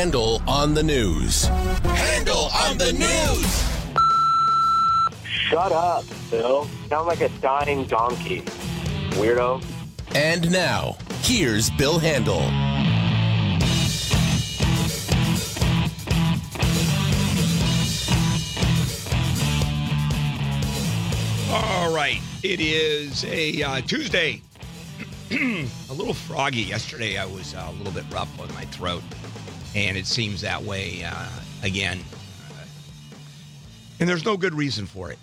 Handel on the news. Handel on the news. Shut up, Bill. Sound like a dying donkey. Weirdo. And now, here's Bill Handel. All right. It is a uh, Tuesday. a little froggy. Yesterday, I was uh, a little bit rough on my throat, and it seems that way uh, again. And there's no good reason for it.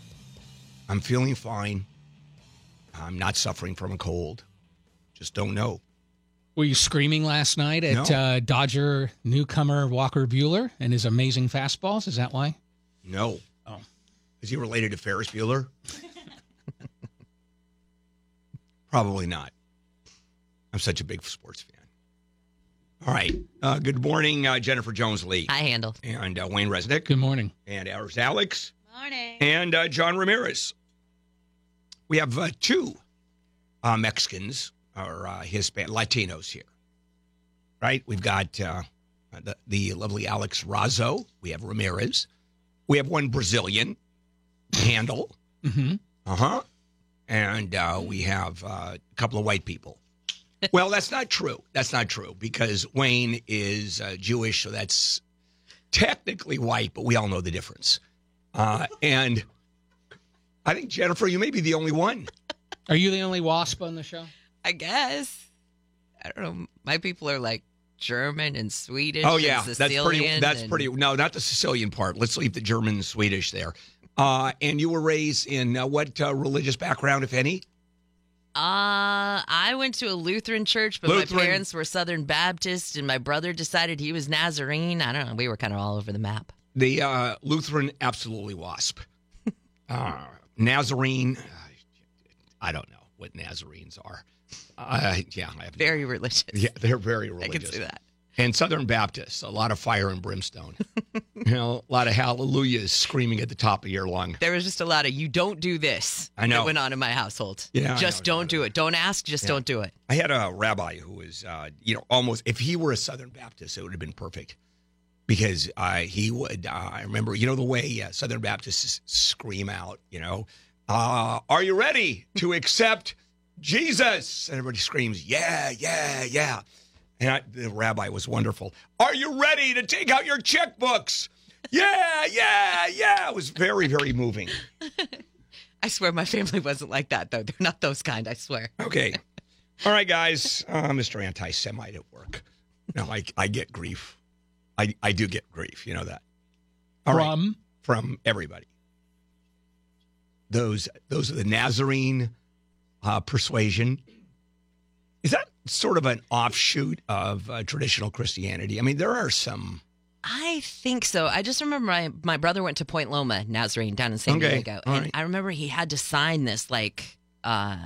I'm feeling fine. I'm not suffering from a cold. Just don't know. Were you screaming last night at No. uh, Dodger newcomer Walker Buehler and his amazing fastballs? Is that why? No. Oh. Is he related to Ferris Bueller? Probably not. I'm such a big sports fan. All right. Uh, good morning, uh, Jennifer Jones Lee. I Handel. And uh, Wayne Resnick. Good morning. And ours, Alex. Morning. And uh, John Ramirez. We have uh, two uh, Mexicans or uh, Hispan Latinos here, right? We've got uh, the, the lovely Alex Razo. We have Ramirez. We have one Brazilian, Handel. hmm Uh huh. And uh, we have uh, a couple of white people. Well, that's not true. That's not true because Wayne is uh, Jewish, so that's technically white, but we all know the difference. Uh, and I think Jennifer, you may be the only one. Are you the only wasp on the show? I guess. I don't know. My people are like German and Swedish. Oh and yeah, that's pretty. That's and- pretty. No, not the Sicilian part. Let's leave the German and Swedish there. Uh, and you were raised in uh, what uh, religious background, if any? Uh, I went to a Lutheran church, but Lutheran. my parents were Southern Baptist, and my brother decided he was Nazarene. I don't know. We were kind of all over the map. The uh, Lutheran, absolutely wasp. Uh, Nazarene, I don't know what Nazarenes are. Uh, yeah, I have no- Very religious. Yeah, they're very religious. I can see that. And Southern Baptists, a lot of fire and brimstone. you know, a lot of hallelujahs screaming at the top of your lung. There was just a lot of "you don't do this." I know. that went on in my household. Yeah, just know. don't do it. Don't ask. Just Yeah. don't do it. I had a rabbi who was, uh, you know, almost, if he were a Southern Baptist, it would have been perfect. Because uh, he would, uh, I remember, you know, the way uh, Southern Baptists scream out, you know, uh, are you ready to accept Jesus? And everybody screams, yeah, yeah, yeah. And I, the rabbi was wonderful. Are you ready to take out your checkbooks? Yeah, yeah, yeah. It was very, very moving. I swear my family wasn't like that though. They're not those kind. I swear. Okay. All right, guys. Uh, Mr. Anti Semite at work. No, I, I get grief. I, I do get grief. You know that. All right. From From everybody. Those those are the Nazarene uh, persuasion. Is that sort of an offshoot of uh, traditional Christianity? I mean, there are some. I think so. I just remember my, my brother went to Point Loma, Nazarene, down in San Okay, Diego. all And right. I remember he had to sign this, like, uh,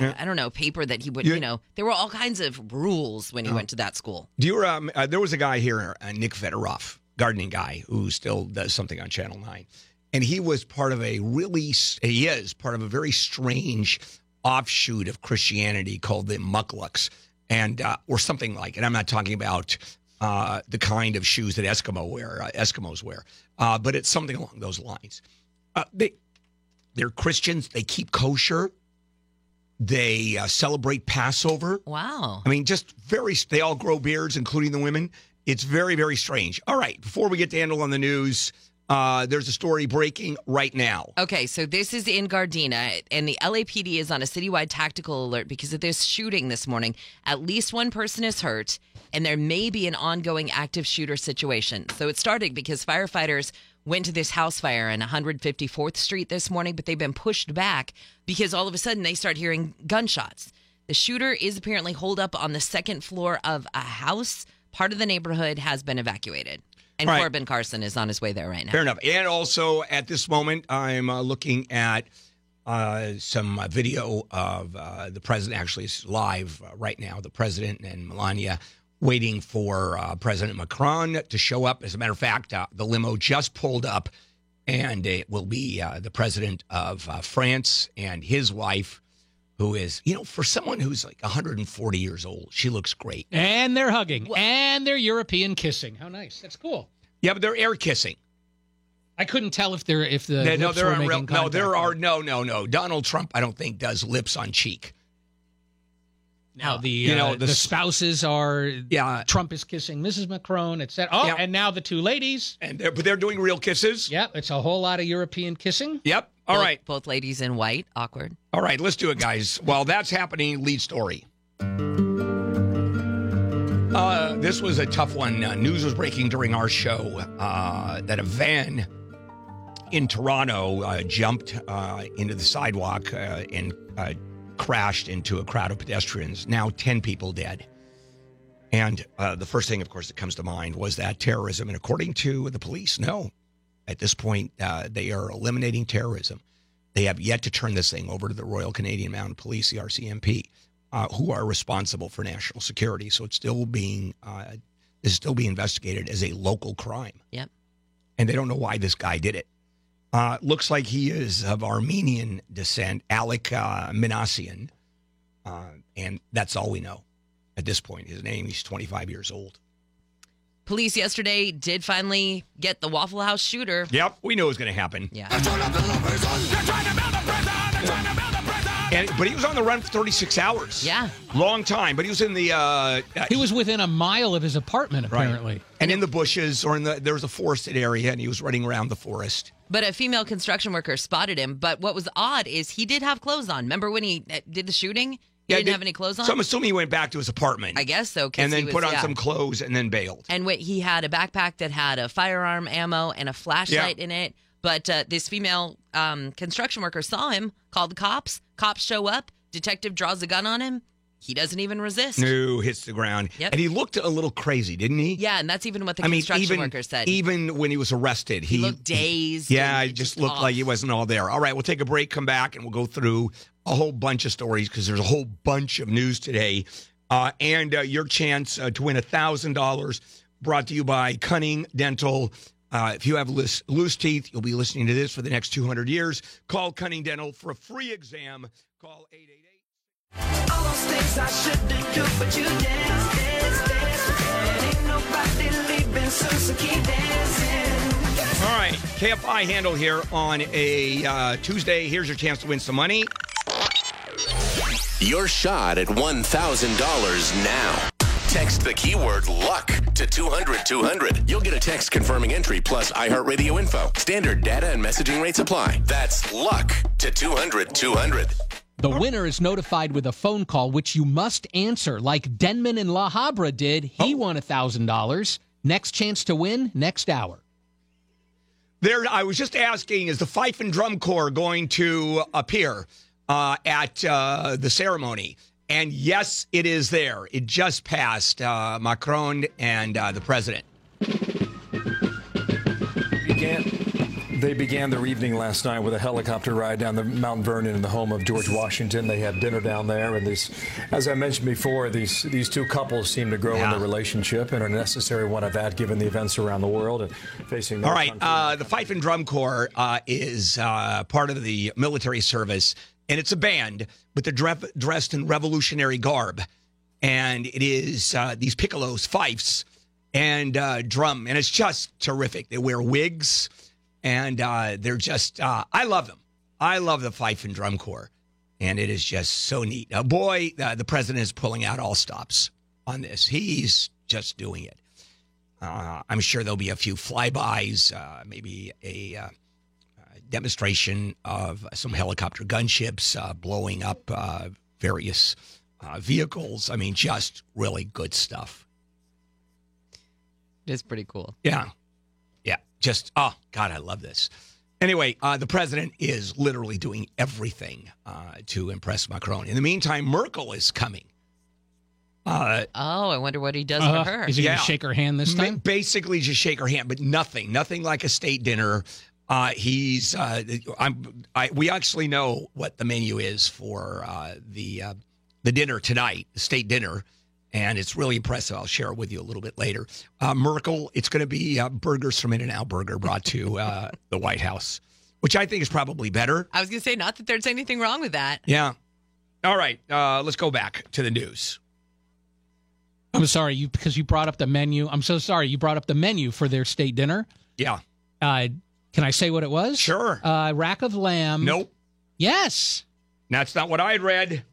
Yeah. I, I don't know, paper that he would, You- you know, there were all kinds of rules when he Oh. went to that school. Do you? Um, uh, there was a guy here, uh, Nick Federoff, gardening guy, who still does something on Channel Nine, and he was part of a really. He is part of a very strange offshoot of Christianity called the Mucklucks, and uh, or something like. And I'm not talking about uh, the kind of shoes that Eskimo wear, uh, Eskimos wear, uh, but it's something along those lines. Uh, they they're Christians. They keep kosher. They uh, celebrate Passover. Wow. I mean, just very, they all grow beards, including the women. It's very, very strange. All right, before we get to Handel on the news, uh, there's a story breaking right now. Okay, so this is in Gardena, and the LAPD is on a citywide tactical alert because of this shooting this morning. At least one person is hurt, and there may be an ongoing active shooter situation. So it started because firefighters went to this house fire on 154th Street this morning, but they've been pushed back because all of a sudden they start hearing gunshots. The shooter is apparently holed up on the second floor of a house. Part of the neighborhood has been evacuated. And Right. Corbin Carson is on his way there right now. Fair enough. And also, at this moment, I'm uh, looking at uh, some uh, video of uh, the president. Actually, it's live uh, right now. The president and Melania waiting for uh, President Macron to show up. As a matter of fact, uh, the limo just pulled up, and it will be uh, the president of uh, France and his wife who is, you know, for someone who's like 140 years old, she looks great. And they're hugging. And they're European kissing. How nice. That's cool. Yeah, but they're air kissing. I couldn't tell if they're if the They- no, there are real, no, there are no, no, no. Donald Trump, I don't think does lips on cheek. now the you know, uh, the the, spouses are Yeah, Trump is kissing Mrs. Macron. That. Oh, Yeah. and now the two ladies. and they're, but they're doing real kisses. Yep, it's a whole lot of European kissing. Yep. All both, right. Both ladies in white. Awkward. All right. Let's do it, guys. While that's happening, lead story. Uh, this was a tough one. Uh, news was breaking during our show uh, that a van in Toronto uh, jumped uh, into the sidewalk uh, and uh, crashed into a crowd of pedestrians. Now, 10 people dead. And uh, the first thing, of course, that comes to mind was that terrorism. And according to the police, no. At this point, uh, they are eliminating terrorism. They have yet to turn this thing over to the Royal Canadian Mounted Police, the RCMP, uh, who are responsible for national security. So it's still being uh, is still being investigated as a local crime. Yep. And they don't know why this guy did it. Uh, looks like he is of Armenian descent, Alek uh, Minassian, uh, and that's all we know at this point. His name. He's 25 years old. Police yesterday did finally get the Waffle House shooter. Yep, we knew it was going to happen. Yeah. And but he was on the run for 36 hours. Yeah. long time. But he was in the uh, uh, He was within a mile of his apartment, Right. apparently. and in the bushes or in the there was a forested area, and he was running around the forest. But a female construction worker spotted him. But what was odd is he did have clothes on. Remember when he uh, did the shooting? He Yeah, didn't did- have any clothes on. So I'm assuming he went back to his apartment. I guess so. and then he was- put on yeah. some clothes and then bailed. And what he had a backpack that had a firearm ammo and a flashlight in it. But uh, this female um, construction worker saw him, called the cops. Cops show up. Detective draws a gun on him. He doesn't even resist. No, hits the ground. Yep. And he looked a little crazy, didn't he? Yeah, and that's even what the I mean, construction even worker said. even when he was arrested, he, he looked dazed. Yeah, and it just looked off. like he wasn't all there. All right, we'll take a break, come back, and we'll go through a whole bunch of stories because there's a whole bunch of news today. Uh, and uh, your chance uh, to win $1,000 brought to you by Cunning Dental. Uh, if you have loose, loose teeth, you'll be listening to this for the next 200 years. Call Cunning Dental for a free exam. Call 888. All those things I shouldn't do, but you dance, dance, dance. Ain't nobody leaving, so, so keep dancing. All right, KFI Handel here on a uh, Tuesday. Here's your chance to win some money. Your shot at $1,000 now. Text the keyword luck to 200 200. You'll get a text confirming entry plus iHeartRadio info. Standard data and messaging rates apply. That's luck to 200 200. The winner is notified with a phone call, which you must answer, like Denman and La Habra did. He oh. won $1,000. Next chance to win, next hour. There, I was just asking: Is the Fife and Drum Corps going to appear uh, at uh, the ceremony? And yes, it is there. It just passed uh, Macron and uh, the president. began they began their evening last night with a helicopter ride down the Mount Vernon in the home of George Washington. They had dinner down there, and these, as I mentioned before, these these two couples seem to grow in the relationship and are a necessary one of that, given the events around the world and facing. All right, uh, the Fife and Drum Corps uh, is uh, part of the military service, and it's a band, but they're dre- dressed in revolutionary garb, and it is uh, these piccolos, fifes, and uh, drum, and it's just terrific. They wear wigs, and uh, they're just uh, I love them. I love the Fife and Drum Corps, and it is just so neat. Uh, boy, the president is pulling out all stops on this. He's just doing it. Uh, I'm sure there'll be a few flybys, uh, maybe a demonstration of some helicopter gunships uh, blowing up uh, various uh, vehicles. I mean, just really good stuff. It's pretty cool. Yeah. Yeah. Just, oh, God, I love this. Anyway, uh, the president is literally doing everything uh, to impress Macron. In the meantime, Merkel is coming. Uh, Oh, I wonder what he does Uh, for her. is he going to shake her hand this time? Basically, just shake her hand, but nothing, nothing like a state dinner. Uh, he's, uh, I'm, I, we actually know what the menu is for uh, the uh, the dinner tonight, the state dinner, and it's really impressive. I'll share it with you a little bit later. Uh, Merkel, it's going to be uh, burgers from In-N-Out Burger brought to uh, the White House, which I think is probably better. I was going to say, not that there's anything wrong with that. Yeah. All right, uh, let's go back to the news. I'm sorry, you because you brought up the menu. I'm so sorry you brought up the menu for their state dinner. Yeah. Uh, can I say what it was? Sure. Uh, rack of lamb. Nope. Yes. That's not what I had read.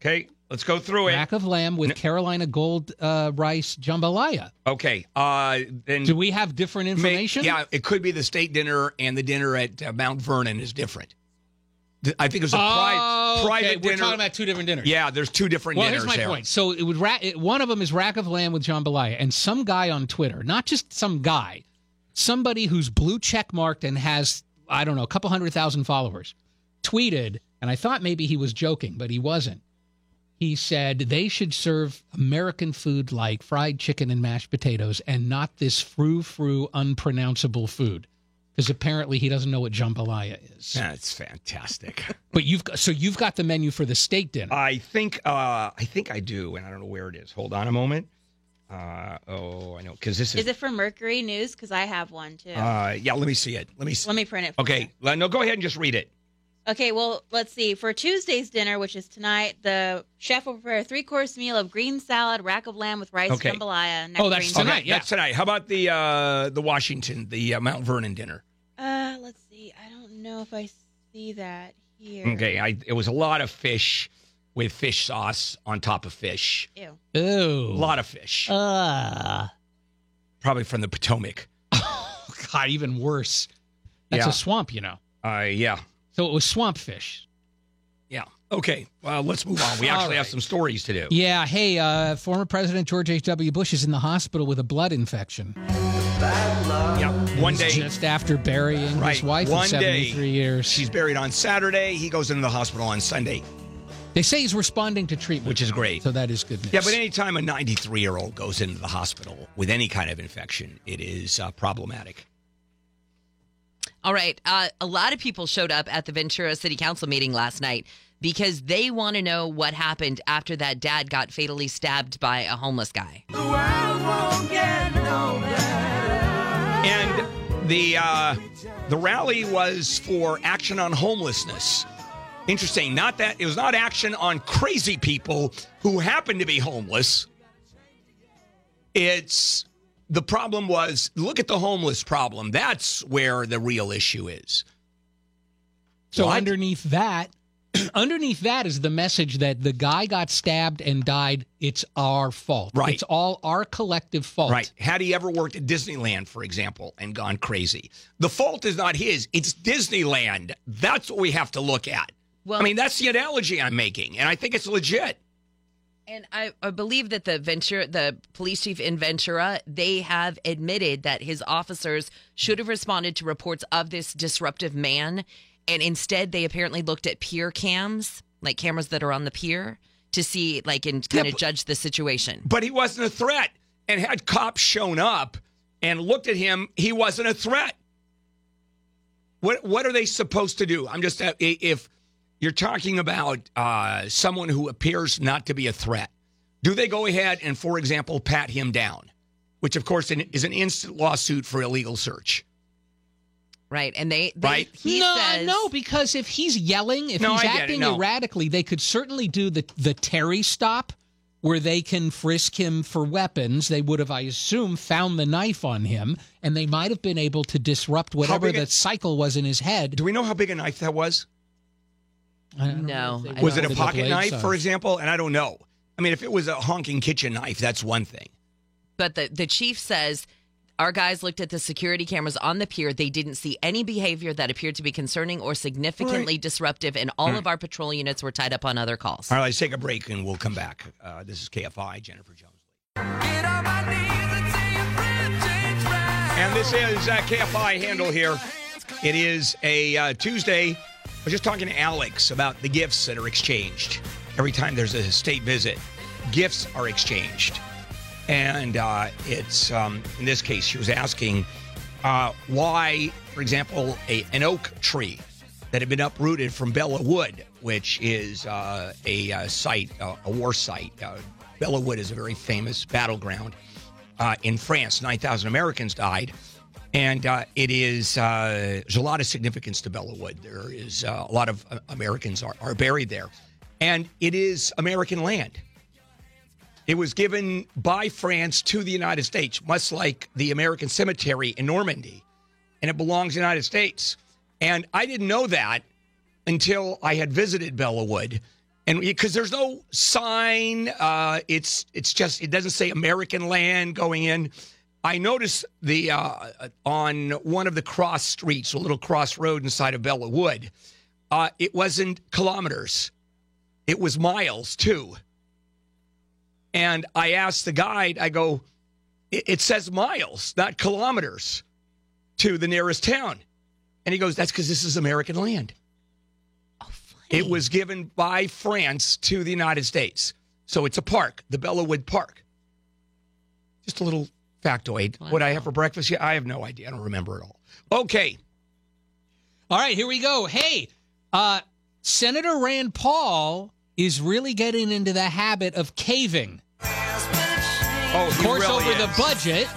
Okay, let's go through it. Rack of lamb with Carolina Gold uh, rice jambalaya. Okay. Uh, then Do we have different may- information? yeah, it could be the state dinner and the dinner at uh, Mount Vernon is different. I think it was a pri- Oh, okay. private We're dinner. talking about two different dinners. yeah, there's two different Well, dinners here's my there. point. So it would ra- it, one of them is rack of lamb with jambalaya, and some guy on Twitter, not just some guy, somebody who's blue check marked and has I don't know a couple hundred thousand followers, tweeted, and I thought maybe he was joking, but he wasn't. He said they should serve American food like fried chicken and mashed potatoes, and not this frou frou unpronounceable food, because apparently he doesn't know what jambalaya is. That's fantastic. But you've got, so you've got the menu for the state dinner. I think uh, I think I do, and I don't know where it is. Hold on a moment. Uh, oh, I know because this is. Is it for Mercury News? Because I have one too. uh, yeah, let me see it. Let me. See. Let me print it. For Okay, le- no, go ahead and just read it. Okay. Well, let's see. For Tuesday's dinner, which is tonight, the chef will prepare a three-course meal of green salad, rack of lamb with rice, Okay. jambalaya. Oh, that's nectarines. tonight. Okay, yeah. that's tonight. How about the uh, the Washington, the uh, Mount Vernon dinner? Uh, let's see. I don't know if I see that here. Okay, I it was a lot of fish with fish sauce on top of fish. Ew. Ew. A lot of fish, Uh, probably from the Potomac. God, even worse. That's Yeah. a swamp, you know. Uh, yeah, So it was swamp fish. yeah. Okay, well, let's move on. We All actually have some stories to do. Yeah. Hey, uh, former President George H.W. Bush is in the hospital with a blood infection. Yeah, one day Just after burying Right. his wife One of day, 73 years. she's buried on Saturday. He goes into the hospital on Sunday, They say he's responding to treatment. which is great. So that is good news. Yeah, but anytime a 93 year old goes into the hospital with any kind of infection, it is uh, problematic. All right. Uh, a lot of people showed up at the Ventura City Council meeting last night because they want to know what happened after that dad got fatally stabbed by a homeless guy. And the uh, the rally was for action on homelessness. Interesting. Not that it was not action on crazy people who happen to be homeless. It's the problem was look at the homeless problem. That's where the real issue is. So What? underneath that, underneath that is the message that the guy got stabbed and died. It's our fault. Right. It's all our collective fault. Right. Had he ever worked at Disneyland, for example, and gone crazy? The fault is not his, it's Disneyland. That's what we have to look at. Well- I mean, that's the analogy I'm making, and I think it's legit. And I, I believe that the Ventura, the police chief in Ventura, they have admitted that his officers should have responded to reports of this disruptive man, and instead they apparently looked at pier cams, like cameras that are on the pier, to see, like, and kind of but- judge the situation. But he wasn't a threat. And had cops shown up and looked at him, he wasn't a threat. What what are they supposed to do? I'm just uh, if you're talking about uh, someone who appears not to be a threat, do they go ahead and, for example, pat him down, which of course is an instant lawsuit for illegal search? Right. And they, they Right. he no, says, no, because if he's yelling, if No, he's I get it, acting no. erratically, they could certainly do the the Terry stop, where they can frisk him for weapons. They would have, I assume, found the knife on him, and they might have been able to disrupt whatever big the a- cycle was in his head. Do we know how big a knife that was? I don't No, know if they I know Was it a pocket knife, size. for example? And I don't know. I mean, if it was a honking kitchen knife, that's one thing. But the, the chief says our guys looked at the security cameras on the pier. They didn't see any behavior that appeared to be concerning or significantly disruptive, and all of our patrol units were tied up on other calls. All right, let's take a break and we'll come back. Uh, this is KFI, Jennifer Jones. And this is uh, KFI Handel here. It is a uh, Tuesday. I was just talking to Alex about the gifts that are exchanged. Every time there's a state visit, gifts are exchanged. And uh, it's, um, in this case, she was asking uh, why, for example, a, an oak tree that had been uprooted from Belleau Wood, which is uh, a uh, site, uh, a war site. Uh, Belleau Wood is a very famous battleground in France. 9,000 Americans died. And uh, it is uh, there's a lot of significance to Belleau Wood. There is uh, a lot of uh, Americans are, are buried there, and it is American land. It was given by France to the United States, much like the American cemetery in Normandy, and it belongs to the United States. And I didn't know that until I had visited Belleau Wood, and because there's no sign, uh, it's it's just it doesn't say American land going in. I noticed the uh, on one of the cross streets, a little crossroad inside of Belleau Wood. Uh, it wasn't kilometers; it was miles too. And I asked the guide, I go, it, it says miles, not kilometers, to the nearest town. And he goes, that's because this is American land. It was given by France to the United States. So it's a park, the Belleau Wood Park. Just a little factoid. What I have for breakfast? Yeah, I have no idea. I don't remember it all. Okay. All right, here we go. Hey, uh, Senator Rand Paul is really getting into the habit of caving. Oh, Of course, really over the budget,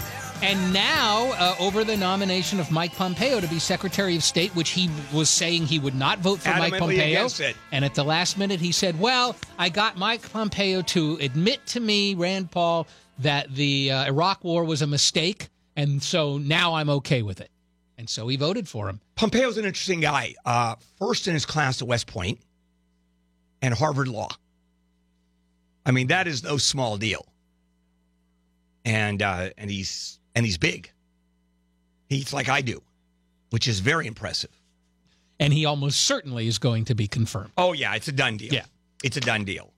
and now uh, over the nomination of Mike Pompeo to be Secretary of State, which he was saying he would not vote for Mike Pompeo. And at the last minute, he said, "Well, I got Mike Pompeo to admit to me, Rand Paul, that the uh, Iraq War was a mistake, and so now I'm okay with it." And so he voted for him. Pompeo's an interesting guy. Uh, first in his class at West Point and Harvard Law. I mean, that is no small deal. And uh, and he's and he's big. He's like I do, which is very impressive. And he almost certainly is going to be confirmed. Oh yeah, it's a done deal. Yeah. it's a done deal.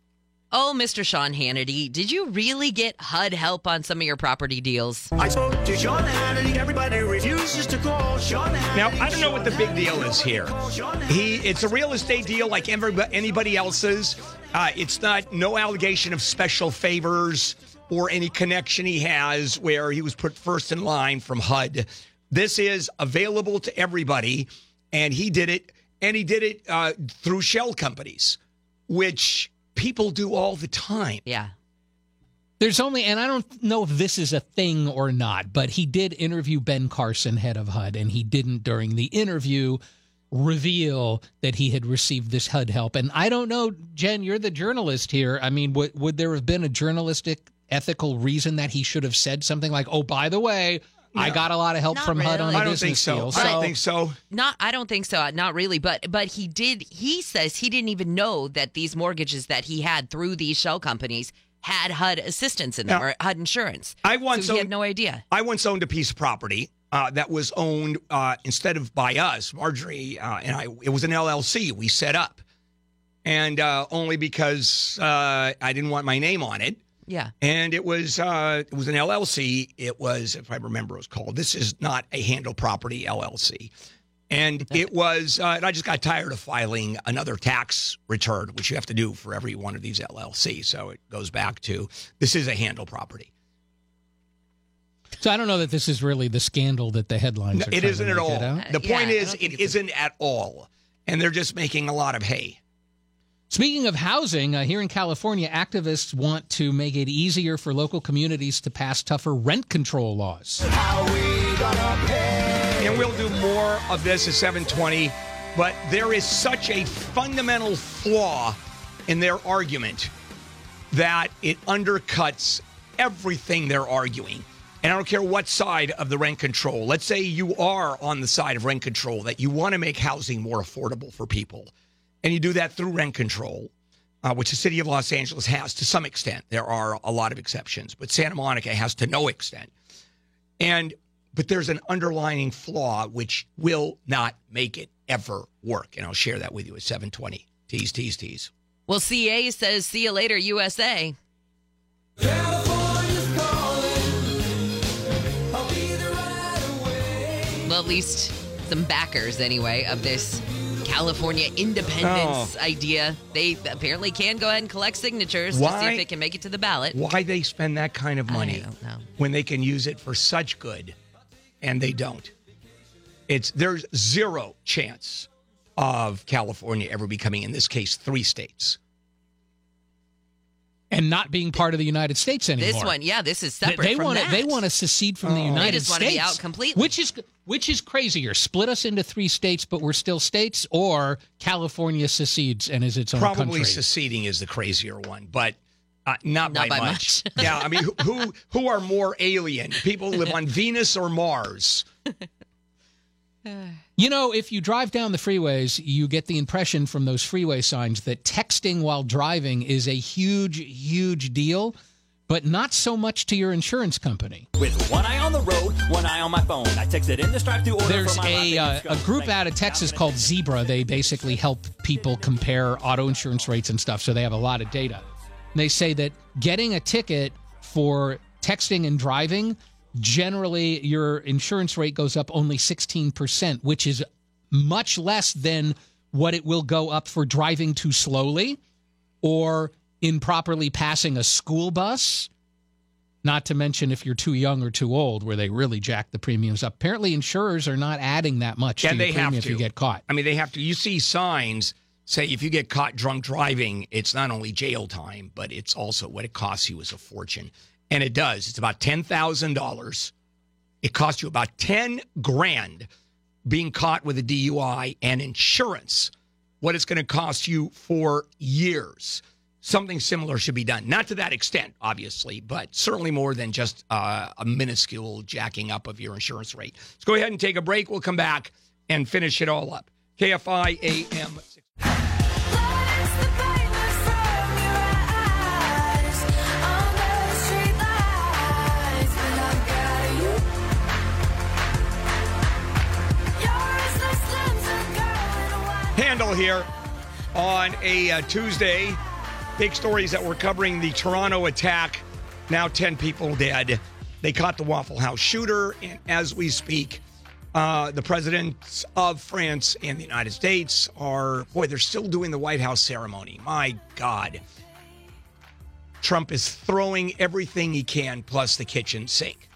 Oh, Mr. Sean Hannity, did you really get HUD help on some of your property deals? I spoke to Sean Hannity. Everybody refuses to call Sean Hannity. Now I don't know what the big deal is here. He it's a real estate deal like everybody, anybody else's. Uh, it's not no allegation of special favors or any connection he has where he was put first in line from HUD. This is available to everybody, and he did it, and he did it uh, through shell companies, which people do all the time. Yeah. There's only, and I don't know if this is a thing or not, but he did interview Ben Carson, head of HUD, and he didn't during the interview reveal that he had received this HUD help. And I don't know, Jen, you're the journalist here. I mean, would, would there have been a journalistic ethical reason that he should have said something like, oh, by the way, I got a lot of help Not from HUD on really. a I don't business think so. deal. I don't think so. Not I don't think so. Not really, but but he did he says he didn't even know that these mortgages that he had through these shell companies had HUD assistance in them Now, or HUD insurance. I once so he had owned- no idea. I once owned a piece of property uh, that was owned uh, instead of by us, Marjorie uh, and I. It was an LLC we set up, and uh, only because uh, I didn't want my name on it. Yeah. And it was uh, it was an LLC. It was, if I remember, it was called. This is not a Handel property LLC. And it was, uh, and I just got tired of filing another tax return, which you have to do for every one of these LLC. So it goes back to this is a Handel property. So I don't know that this is really the scandal that the headlines No, are it trying isn't to at all. out. The point I is, don't think it it's a- isn't at all. And they're just making a lot of hay. Speaking of housing, uh, here in California, activists want to make it easier for local communities to pass tougher rent control laws. And we'll do more of this at 720. But there is such a fundamental flaw in their argument that it undercuts everything they're arguing. And I don't care what side of the rent control. Let's say you are on the side of rent control, that you want to make housing more affordable for people. And you do that through rent control, uh, which the city of Los Angeles has to some extent. There are a lot of exceptions, but Santa Monica has to no extent. And but there's an underlying flaw which will not make it ever work. And I'll share that with you at 720. Tease, tease, tease. Well, CA says, see you later, USA. Well, at least some backers, anyway, of this California independence Oh. idea. They apparently can go ahead and collect signatures to see if they can make it to the ballot. Why they spend that kind of money when they can use it for such good and they don't. It's there's zero chance of California ever becoming in this case three states. And not being part of the United States anymore. This one, yeah, this is separate they from want to they want to secede from the Oh. United just wanna States. be out completely. Which is which is crazier? Split us into three states, but we're still states, or California secedes and is its own Probably country. seceding is the crazier one, but uh, not, Not by, by much. much. yeah, I mean, who, who who are more alien? People who live on Venus or Mars? You know, if you drive down the freeways, you get the impression from those freeway signs that texting while driving is a huge, huge deal, but not so much to your insurance company. With one eye on the road, one eye on my phone. I texted in this drive-through order There's for my a, uh, a group out of Texas called Zebra. They basically help people compare auto insurance rates and stuff, so they have a lot of data. They say that getting a ticket for texting and driving, generally your insurance rate goes up only 16%, which is much less than what it will go up for driving too slowly or improperly passing a school bus. Not to mention if you're too young or too old, where they really jack the premiums up. Apparently, insurers are not adding that much And to they your premium have if you get caught. I mean, they have to. You see signs say if you get caught drunk driving, it's not only jail time, but it's also what it costs you is a fortune. And it does. It's about ten thousand dollars. It costs you about ten grand being caught with a DUI and insurance. What it's going to cost you for years. Something similar should be done. Not to that extent, obviously, but certainly more than just uh, a minuscule jacking up of your insurance rate. Let's go ahead and take a break. We'll come back and finish it all up. KFI AM. Here on a uh, Tuesday. Big stories that we're covering the Toronto attack. Now 10 people dead. They caught the Waffle House shooter. And as we speak, uh, the presidents of France and the United States are, boy, they're still doing the White House ceremony. My God. Trump is throwing everything he can, plus the kitchen sink.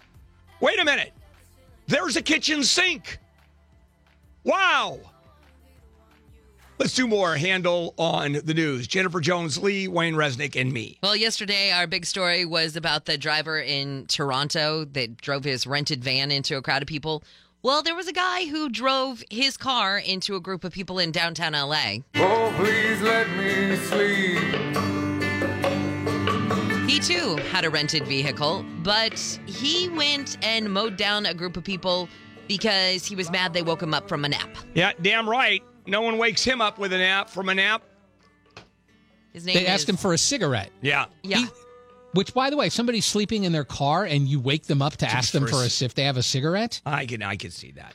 Wait a minute. There's a kitchen sink. Wow. Let's do more Handel on the news. Jennifer Jones Lee, Wayne Resnick, and me. Well, yesterday our big story was about the driver in Toronto that drove his rented van into a crowd of people. Well, there was a guy who drove his car into a group of people in downtown LA. Oh, please let me sleep. He too had a rented vehicle, but he went and mowed down a group of people because he was mad they woke him up from a nap. Yeah, damn right. No one wakes him up with a nap from a nap. His name They is, asked him for a cigarette. Yeah. Yeah. Which, by the way, if somebody's sleeping in their car and you wake them up to ask them for for a a, c- if they have a cigarette. I can I can see that.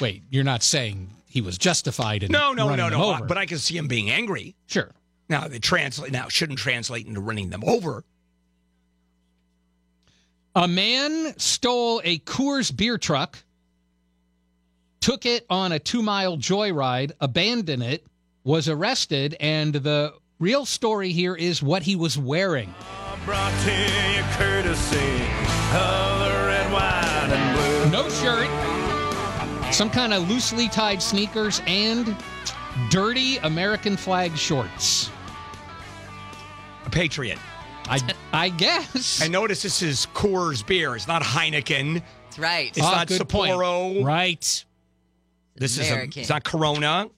Wait, you're not saying he was justified in No, no, no, no. over. But I can see him being angry. sure. Now they translate now shouldn't translate into running them over. A man stole a Coors beer truck, took it on a two mile joyride, abandoned it, was arrested, and the real story here is what he was wearing. Brought to you courtesy of the red, white, and blue. No shirt, some kind of loosely tied sneakers, and dirty American flag shorts. A patriot. I, I guess. I notice this is Coors beer. It's not Heineken. That's right. It's Ah, not good point. Sapporo. Right. This is a, American. it's not Corona.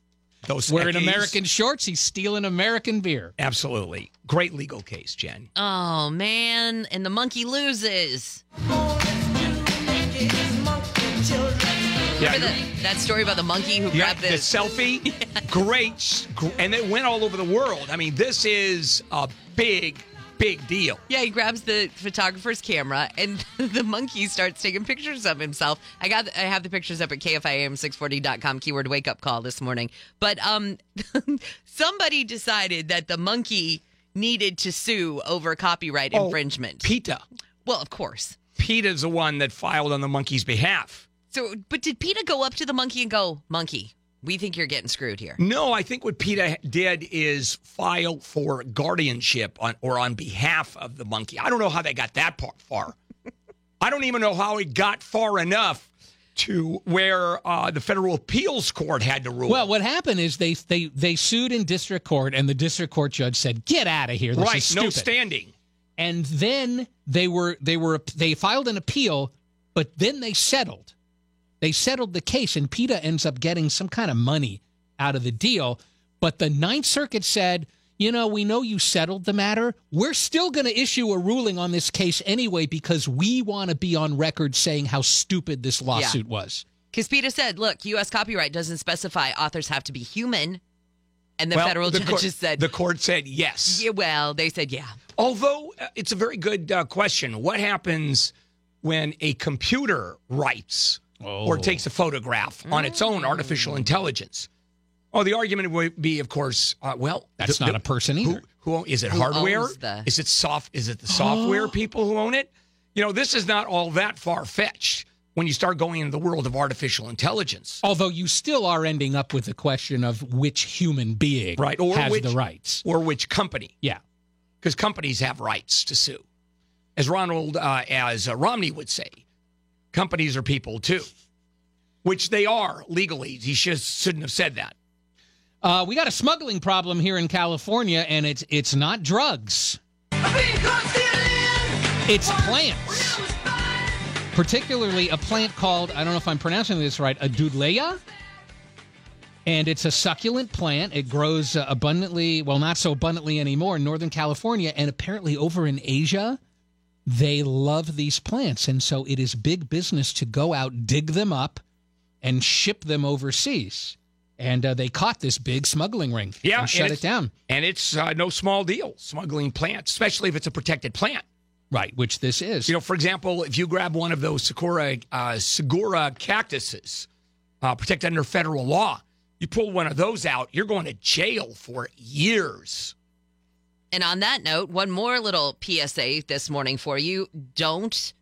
Those Wearing Eckies. American shorts, he's stealing American beer. Absolutely. Great legal case, Jen. Oh man, and the monkey loses. Yeah, the, that story about the monkey who Yeah, grabbed the the selfie, great, and it went all over the world. I mean, this is a big, big deal. Yeah, he grabs the photographer's camera and the monkey starts taking pictures of himself. I got I have the pictures up at kfiam640.com keyword wake up call this morning. But um somebody decided that the monkey needed to sue over copyright Oh, infringement. PETA. well, of course. PETA's the one that filed on the monkey's behalf. So, but did PETA go up to the monkey and go, "Monkey, we think you're getting screwed here." No, I think what PETA did is file for guardianship on or on behalf of the monkey. I don't know how they got that par- far. I don't even know how it got far enough to where uh, the federal appeals court had to rule. Well, what happened is they they they sued in district court, and the district court judge said, "Get out of here! This right, is no standing. and then they were they were they filed an appeal, but then they settled. They settled the case, and PETA ends up getting some kind of money out of the deal. But the Ninth Circuit said, you know, we know you settled the matter. We're still going to issue a ruling on this case anyway because we want to be on record saying how stupid this lawsuit was. Because PETA said, look, U.S. copyright doesn't specify authors have to be human. And the Well, federal the judges court- said, the court said yes. yeah, well, they said, yeah. Although uh, it's a very good uh, question. What happens when a computer writes or Oh. takes a photograph on its own artificial intelligence? Oh, the argument would be, of course, uh, well, That's the- not the- a person either. who-. Who, is it Who hardware? the- Is it soft? Is it the software people who own it? You know, this is not all that far fetched when you start going into the world of artificial intelligence. Although you still are ending up with the question of which human being Right, or has which- the rights. or which company, Yeah. because companies have rights to sue. As Ronald, uh, as uh, Romney would say, companies are people too, which they are legally. He should, shouldn't have said that. Uh, we got a smuggling problem here in California, and it's it's not drugs. It's plants. Particularly a plant called, I don't know if I'm pronouncing this right, a dudleya. And it's a succulent plant. It grows abundantly, well, not so abundantly anymore in Northern California. And apparently over in Asia, they love these plants. And so it is big business to go out, dig them up, and ship them overseas. And uh, they caught this big smuggling ring Yeah, and shut and it down. And it's uh, no small deal smuggling plants, especially if it's a protected plant. Right, which this is. You know, for example, if you grab one of those Sakura, uh, Segura cactuses uh, protected under federal law, you pull one of those out, you're going to jail for years. And on that note, one more little PSA this morning for you. Don't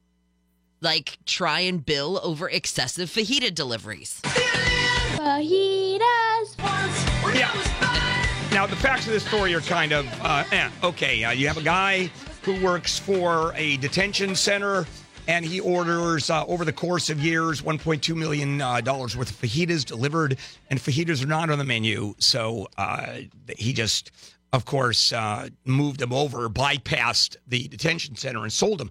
like try and bill over excessive fajita deliveries. Yeah. Now, the facts of this story are kind of uh, eh, okay. Uh, you have a guy who works for a detention center, and he orders uh, over the course of years 1.2 million uh, dollars worth of fajitas delivered, and fajitas are not on the menu. So uh, he just, of course, uh, moved them over, bypassed the detention center, and sold them.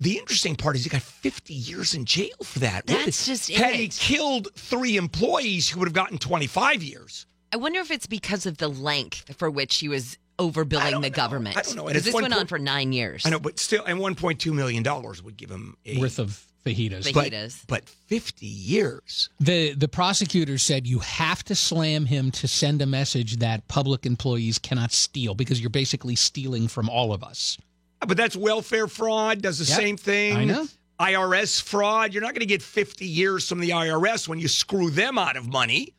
The interesting part is he got 50 years in jail for that. That's the- just Had he killed three employees, he would have gotten 25 years. I wonder if it's because of the length for which he was overbilling the government. I don't know. And Because this one went on for nine years. I know, but still, and 1.2 million dollars would give him a worth of fajitas. but, but 50 years. The the prosecutor said you have to slam him to send a message that public employees cannot steal because you're basically stealing from all of us. But that's welfare fraud. Does the Yep, same thing. I know. IRS fraud. You're not going to get 50 years from the IRS when you screw them out of money,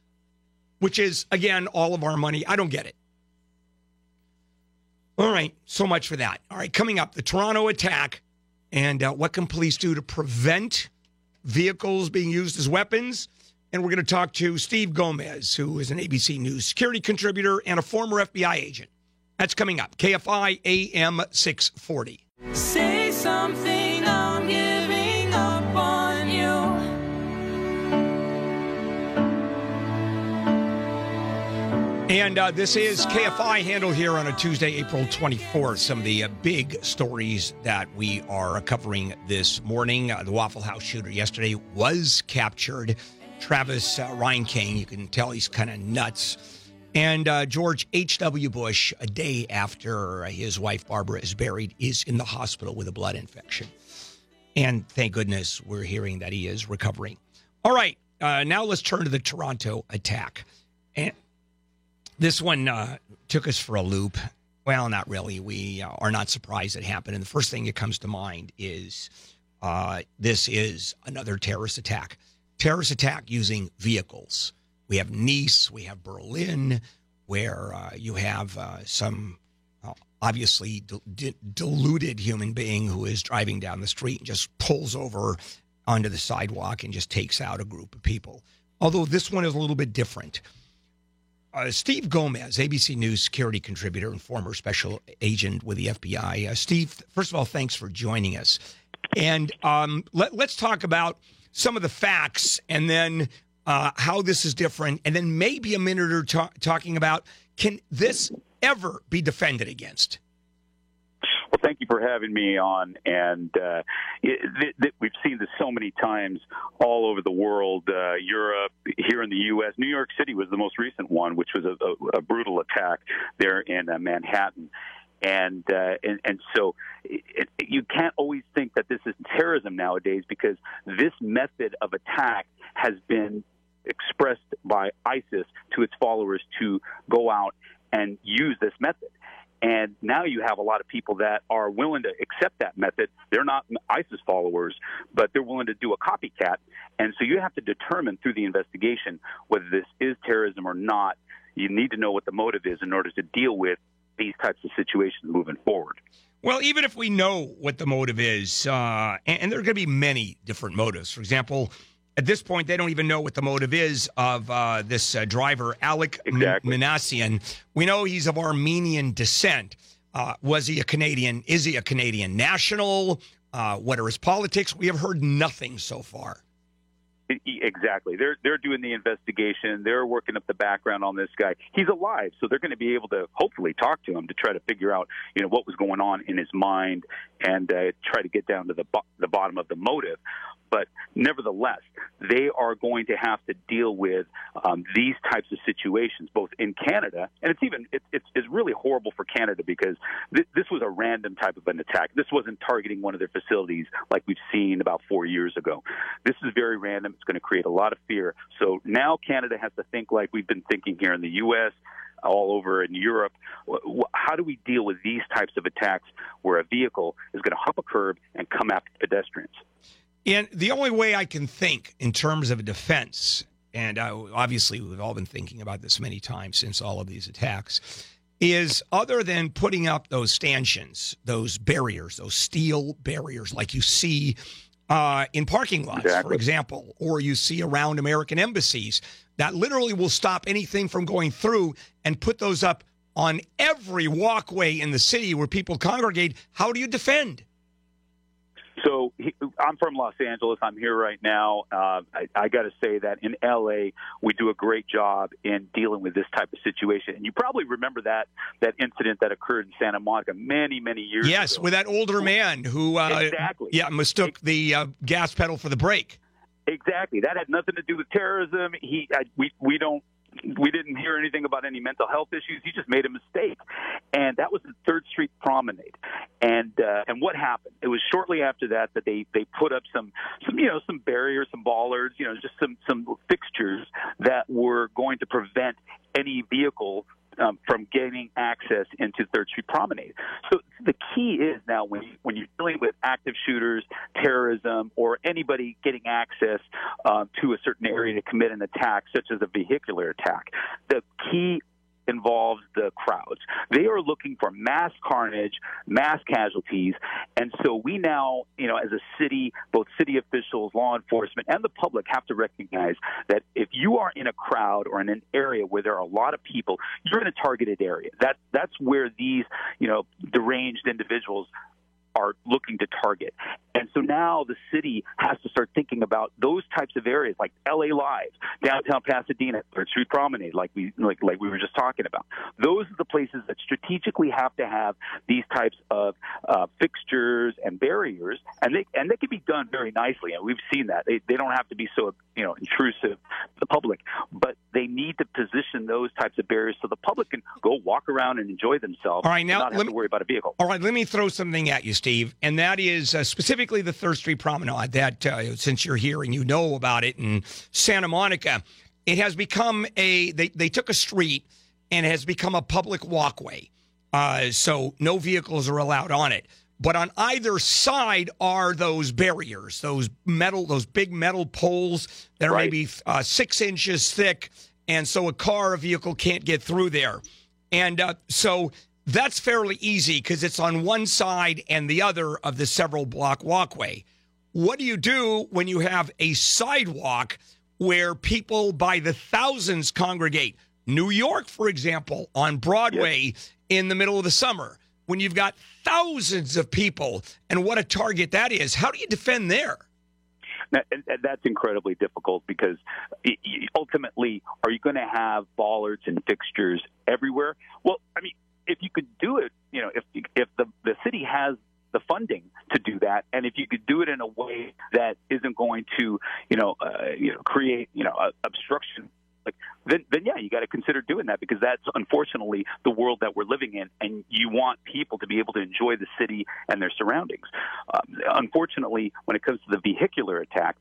which is again all of our money. I don't get it. All right, so much for that. All right, coming up, the Toronto attack, and uh, what can police do to prevent vehicles being used as weapons? And we're going to talk to Steve Gomez, who is an ABC News security contributor and a former FBI agent. That's coming up. KFI AM 640. Say something, And uh, this is KFI Handel here on a Tuesday, April 24th. Some of the uh, big stories that we are covering this morning. Uh, the Waffle House shooter yesterday was captured. Travis uh, Reinking, you can tell he's kind of nuts. And uh, George H.W. Bush, a day after his wife Barbara is buried, is in the hospital with a blood infection. And thank goodness we're hearing that he is recovering. All right, uh, now let's turn to the Toronto attack. And this one uh, took us for a loop. Well, not really. We uh, are not surprised it happened. And the first thing that comes to mind is uh, this is another terrorist attack. Terrorist attack using vehicles. We have Nice, we have Berlin, where uh, you have uh, some uh, obviously d- d- deluded human being who is driving down the street and just pulls over onto the sidewalk and just takes out a group of people. Although this one is a little bit different. Uh, Steve Gomez, ABC News security contributor and former special agent with the FBI. Uh, Steve, first of all, thanks for joining us. And um, let, let's talk about some of the facts and then uh, how this is different, and then maybe a minute or ta- talking about can this ever be defended against? Well, thank you for having me on. And uh, it, we've seen this so many times all over the world, uh, Europe, here in the U.S. New York City was the most recent one, which was a, a, a brutal attack there in uh, Manhattan. And, uh, and and so you can't always think that this is terrorism nowadays because this method of attack has been expressed by ISIS to its followers to go out and use this method. And now you have a lot of people that are willing to accept that method. They're not ISIS followers, but they're willing to do a copycat. And so you have to determine through the investigation whether this is terrorism or not. You need to know what the motive is in order to deal with these types of situations moving forward. Well, even if we know what the motive is, uh, and, and there are going to be many different motives. For example, at this point, they don't even know what the motive is of uh, this uh, driver, Alek Exactly. Minassian. We know he's of Armenian descent. Uh, was he a Canadian? Is he a Canadian national? Uh, what are his politics? We have heard nothing so far. Exactly. They're they're doing the investigation. They're working up the background on this guy. He's alive, so they're going to be able to hopefully talk to him to try to figure out, you know, what was going on in his mind and uh, try to get down to the bo- the bottom of the motive. But nevertheless, they are going to have to deal with um, these types of situations, both in Canada, and it's even it's it's, it's really horrible for Canada because th- this was a random type of an attack. This wasn't targeting one of their facilities like we've seen about four years ago. This is very random. It's going to create a lot of fear. So now Canada has to think like we've been thinking here in the U.S all over in Europe. How do we deal with these types of attacks where a vehicle is going to hop a curb and come after pedestrians? And the only way I can think in terms of a defense, and uh, obviously we've all been thinking about this many times since all of these attacks, is other than putting up those stanchions, those barriers, those steel barriers like you see uh, in parking lots, for example, or you see around American embassies that literally will stop anything from going through and put those up on every walkway in the city where people congregate. How do you defend? So he, I'm from Los Angeles. I'm here right now. Uh, I, I got to say that in LA, we do a great job in dealing with this type of situation. And you probably remember that that incident that occurred in Santa Monica many, many years ago. Yes, ago. with that older man who, uh, Exactly. yeah, mistook the uh, gas pedal for the brake. Exactly. That had nothing to do with terrorism. He, I, we, we don't, we didn't hear anything about any mental health issues. He just made a mistake, and that was the Third Street Promenade. And uh, and what happened? It was shortly after that that they they put up some some you know some barriers, some bollards, you know, just some some fixtures that were going to prevent any vehicle um, from gaining access into Third Street Promenade. So the key is now when you, when you're dealing with active shooters, terrorism, or anybody getting access um, to a certain area to commit an attack, such as a vehicular attack, the key involves the crowds. They are looking for mass carnage, mass casualties, and so we now, you know, as a city, both city officials, law enforcement, and the public have to recognize that if you are in a crowd or in an area where there are a lot of people, you're in a targeted area. That that's where these, you know, deranged individuals are looking to target. And so now the city has to start thinking about those types of areas like LA Live, downtown Pasadena, Third Street Promenade, like we like like we were just talking about. Those are the places that strategically have to have these types of uh, fixtures and barriers, and they and they can be done very nicely. And we've seen that they they don't have to be so you know intrusive to the public, but they need to position those types of barriers so the public can go walk around and enjoy themselves. All right, now and not have let to me- worry about a vehicle. All right, let me throw something at you, Steve, and that is uh, specifically the Third Street Promenade. That uh, since you're here and you know about it in Santa Monica, it has become a they they took a street and it has become a public walkway. Uh, so no vehicles are allowed on it. But on either side are those barriers, those metal, those big metal poles that are Right. maybe uh, six inches thick, and so a car, a vehicle can't get through there. And uh, so that's fairly easy because it's on one side and the other of the several block walkway. What do you do when you have a sidewalk where people by the thousands congregate? New York, for example, on Broadway in the middle of the summer, when you've got thousands of people and what a target that is. How do you defend there? Now, that's incredibly difficult because ultimately, are you going to have bollards and fixtures everywhere? Well, I mean, if you could do it, you know, if if the the city has the funding to do that, and if you could do it in a way that isn't going to, you know, uh, you know, create, you know, uh, obstruction like then then yeah you got to consider doing that because that's unfortunately the world that we're living in and you want people to be able to enjoy the city and their surroundings. Um, unfortunately when it comes to the vehicular attack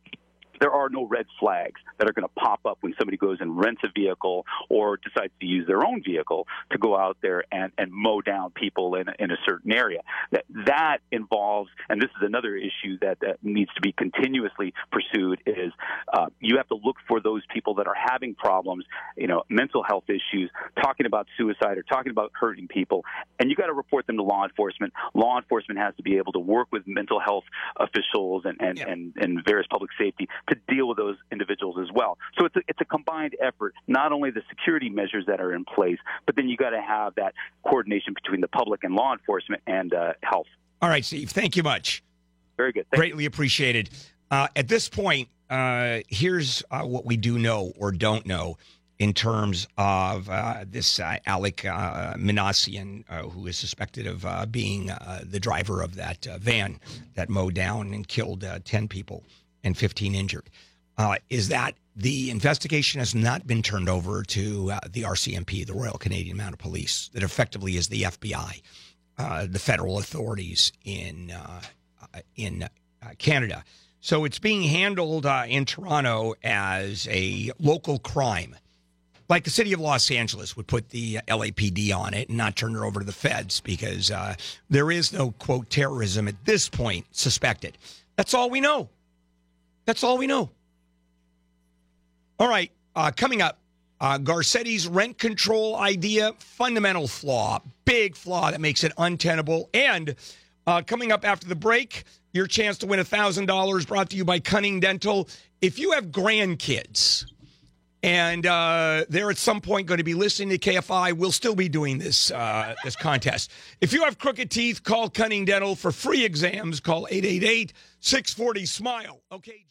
there are no red flags that are going to pop up when somebody goes and rents a vehicle or decides to use their own vehicle to go out there and, and mow down people in, in a certain area. That that involves, and this is another issue that, that needs to be continuously pursued, is uh, you have to look for those people that are having problems, you know, mental health issues, talking about suicide or talking about hurting people, and you got to report them to law enforcement. Law enforcement has to be able to work with mental health officials and, and, and, and various public safety to deal with those individuals as well. So it's a, it's a combined effort, not only the security measures that are in place, but then you got to have that coordination between the public and law enforcement and uh, health. All right, Steve. Thank you much. Very good. Thank Greatly appreciated. Uh, at this point, uh, here's uh, what we do know or don't know in terms of uh, this uh, Alek uh, Minassian, uh, who is suspected of uh, being uh, the driver of that uh, van that mowed down and killed uh, 10 people and 15 injured. Uh, is that the investigation has not been turned over to uh, the RCMP, the Royal Canadian Mounted Police, that effectively is the FBI, uh, the federal authorities in uh, uh, in uh, Canada. So it's being handled in Toronto as a local crime. Like the city of Los Angeles would put the LAPD on it and not turn it over to the feds because there is no, quote, terrorism at this point suspected. That's all we know. That's all we know. All right, uh, coming up, uh, Garcetti's rent control idea, fundamental flaw, big flaw that makes it untenable. And uh, coming up after the break, your chance to win $1,000 brought to you by Cunning Dental. If you have grandkids and uh, they're at some point going to be listening to KFI, we'll still be doing this, uh, this contest. If you have crooked teeth, call Cunning Dental for free exams. Call 888 640 SMILE. Okay.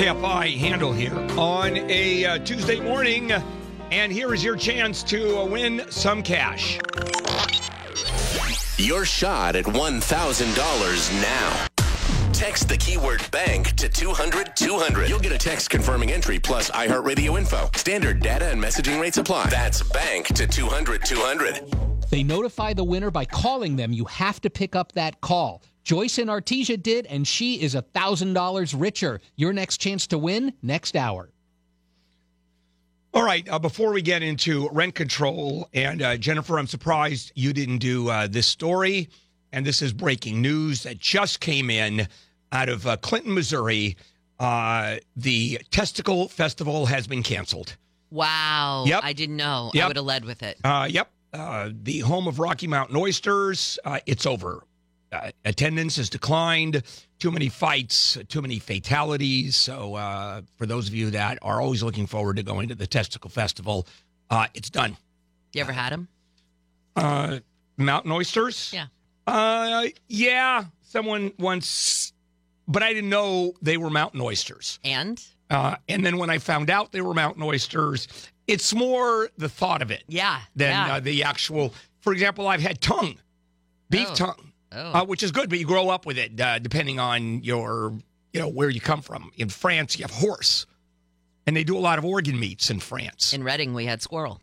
KFI Handel here on a uh, Tuesday morning. And here is your chance to uh, win some cash. Your shot at $1,000 now. Text the keyword bank to 200 200. You'll get a text confirming entry plus iHeartRadio info. Standard data and messaging rates apply. That's bank to 200 200. They notify the winner by calling them. You have to pick up that call. Joyce and Artesia did, and she is a $1,000 richer. Your next chance to win next hour. All right. Uh, before we get into rent control, and uh, Jennifer, I'm surprised you didn't do uh, this story. And this is breaking news that just came in out of uh, Clinton, Missouri. Uh, the Testicle Festival has been canceled. Wow. Yep. I didn't know. I Yep. would have led with it. Uh, yep. Uh, the home of Rocky Mountain Oysters. Uh, it's over. Uh, attendance has declined. Too many fights, too many fatalities. So, uh, for those of you that are always looking forward to going to the Testicle Festival, uh, it's done. You ever had them? Uh, mountain oysters? Yeah. Uh, yeah. Someone once, but I didn't know they were mountain oysters. And? Uh, and then when I found out they were mountain oysters, it's more the thought of it Yeah. than yeah. uh, the actual. For example, I've had tongue, beef Oh. tongue, Oh. uh, which is good, but you grow up with it uh, depending on your, you know, where you come from. In France, you have horse, and they do a lot of organ meats in France. In Reading, we had squirrel.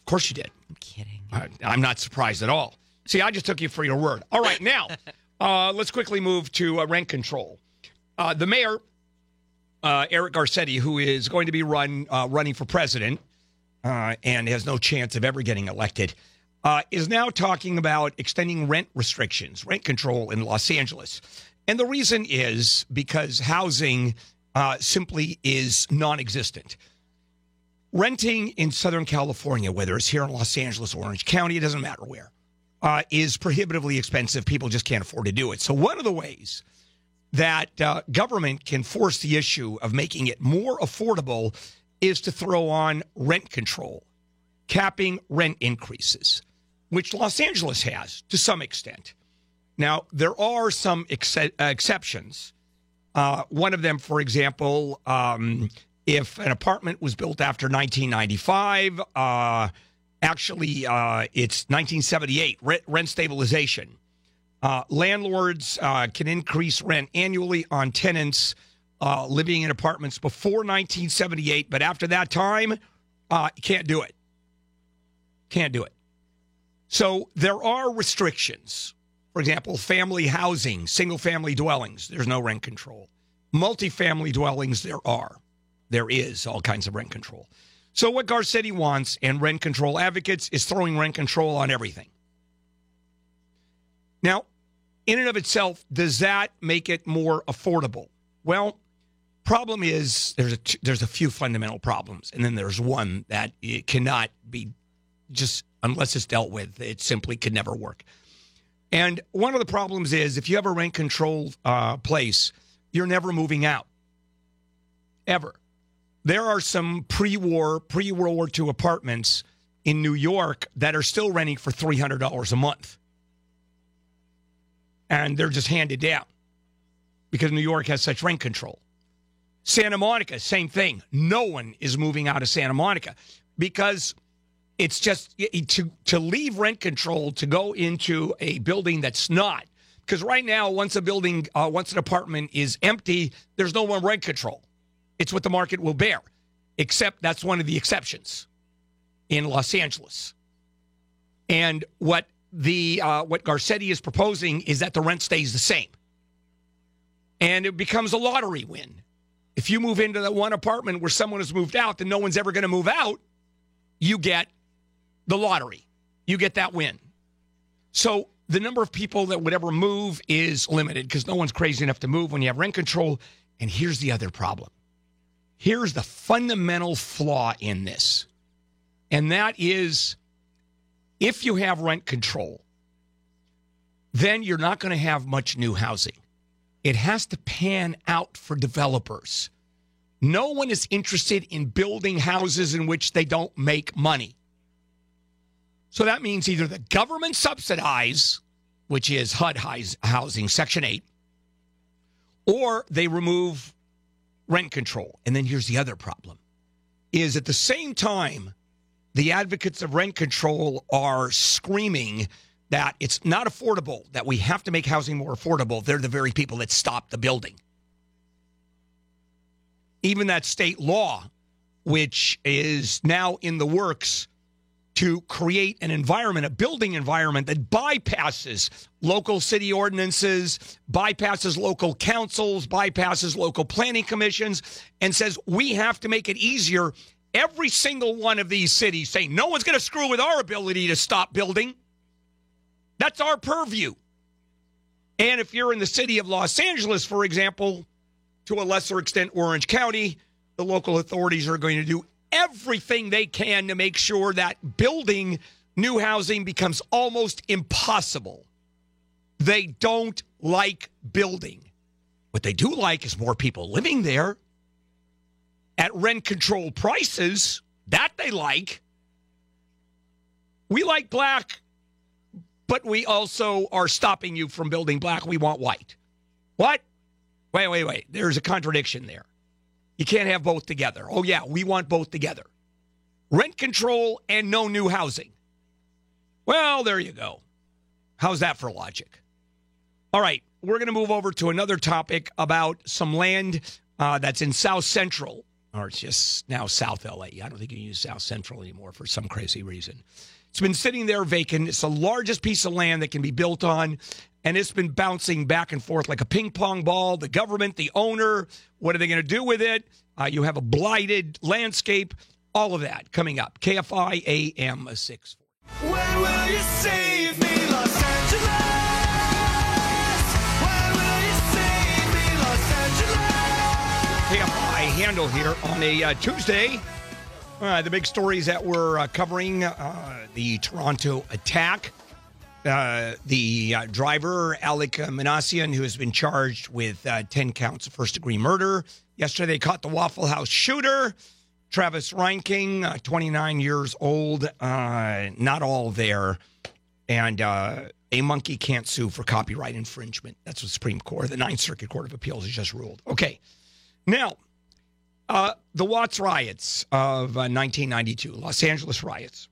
Of course, you did. I'm kidding. I- I'm not surprised at all. See, I just took you for your word. All right, now uh, let's quickly move to uh, rent control. Uh, the mayor, uh, Eric Garcetti, who is going to be run uh, running for president uh, and has no chance of ever getting elected, uh, is now talking about extending rent restrictions, rent control in Los Angeles. And the reason is because housing uh, simply is non existent renting in Southern California, whether it's here in Los Angeles or Orange County, it doesn't matter where, uh, is prohibitively expensive. People just can't afford to do it. So, one of the ways that uh, government can force the issue of making it more affordable is to throw on rent control, capping rent increases. which Los Angeles has to some extent. Now, there are some ex- exceptions. Uh, one of them, for example, um, if an apartment was built after 1995, uh, actually, uh, it's 1978, rent, rent stabilization. Uh, landlords uh, can increase rent annually on tenants uh, living in apartments before 1978, but after that time, uh, can't do it. Can't do it. So there are restrictions. For example, family housing, single family dwellings, there's no rent control. Multifamily dwellings, there are. There is all kinds of rent control. So, what Garcetti wants and rent control advocates is throwing rent control on everything. Now, in and of itself, does that make it more affordable? Well, problem is there's a there's a few fundamental problems, and then there's one that it cannot be just unless it's dealt with. It simply could never work. And one of the problems is if you have a rent control uh, place, you're never moving out, ever. There are some pre-war, pre-World War II apartments in New York that are still renting for three hundred dollars a month, and they're just handed down because New York has such rent control. Santa Monica, same thing. No one is moving out of Santa Monica because it's just to to leave rent control to go into a building that's not because right now once a building uh, once an apartment is empty there's no more rent control it's what the market will bear except that's one of the exceptions in los angeles and what the uh, what garcetti is proposing is that the rent stays the same and it becomes a lottery win if you move into that one apartment where someone has moved out then no one's ever going to move out you get the lottery. You get that win. So the number of people that would ever move is limited because no one's crazy enough to move when you have rent control. And here's the other problem. Here's the fundamental flaw in this. And that is if you have rent control, then you're not going to have much new housing. It has to pan out for developers. No one is interested in building houses in which they don't make money. So that means either the government subsidize, which is HUD housing, Section 8, or they remove rent control. And then here's the other problem is at the same time, the advocates of rent control are screaming that it's not affordable, that we have to make housing more affordable. They're the very people that stop the building. Even that state law, which is now in the works to create an environment, a building environment that bypasses local city ordinances, bypasses local councils, bypasses local planning commissions, and says we have to make it easier. Every single one of these cities saying no one's going to screw with our ability to stop building. That's our purview. And if you're in the city of Los Angeles, for example, to a lesser extent, Orange County, the local authorities are going to do everything they can to make sure that building new housing becomes almost impossible. They don't like building. What they do like is more people living there at rent control prices. That they like. We like black, but we also are stopping you from building black. We want white. What? Wait, wait, wait. There's a contradiction there. You can't have both together. Oh, yeah, we want both together rent control and no new housing. Well, there you go. How's that for logic? All right, we're going to move over to another topic about some land uh, that's in South Central, or it's just now South LA. I don't think you use South Central anymore for some crazy reason. It's been sitting there vacant. It's the largest piece of land that can be built on, and it's been bouncing back and forth like a ping pong ball. The government, the owner, what are they going to do with it? Uh, you have a blighted landscape. All of that coming up. KFI AM 6. When will you save Handel here on a uh, Tuesday. Uh, the big stories that we're uh, covering uh, the Toronto attack. Uh, the uh, driver, Alek Minassian, who has been charged with uh, 10 counts of first degree murder. Yesterday, they caught the Waffle House shooter. Travis Reinking, uh, 29 years old, not all there. And a monkey can't sue for copyright infringement. That's what Supreme Court, the Ninth Circuit Court of Appeals, has just ruled. Okay. Now, uh, the Watts riots of uh, 1992, Los Angeles riots,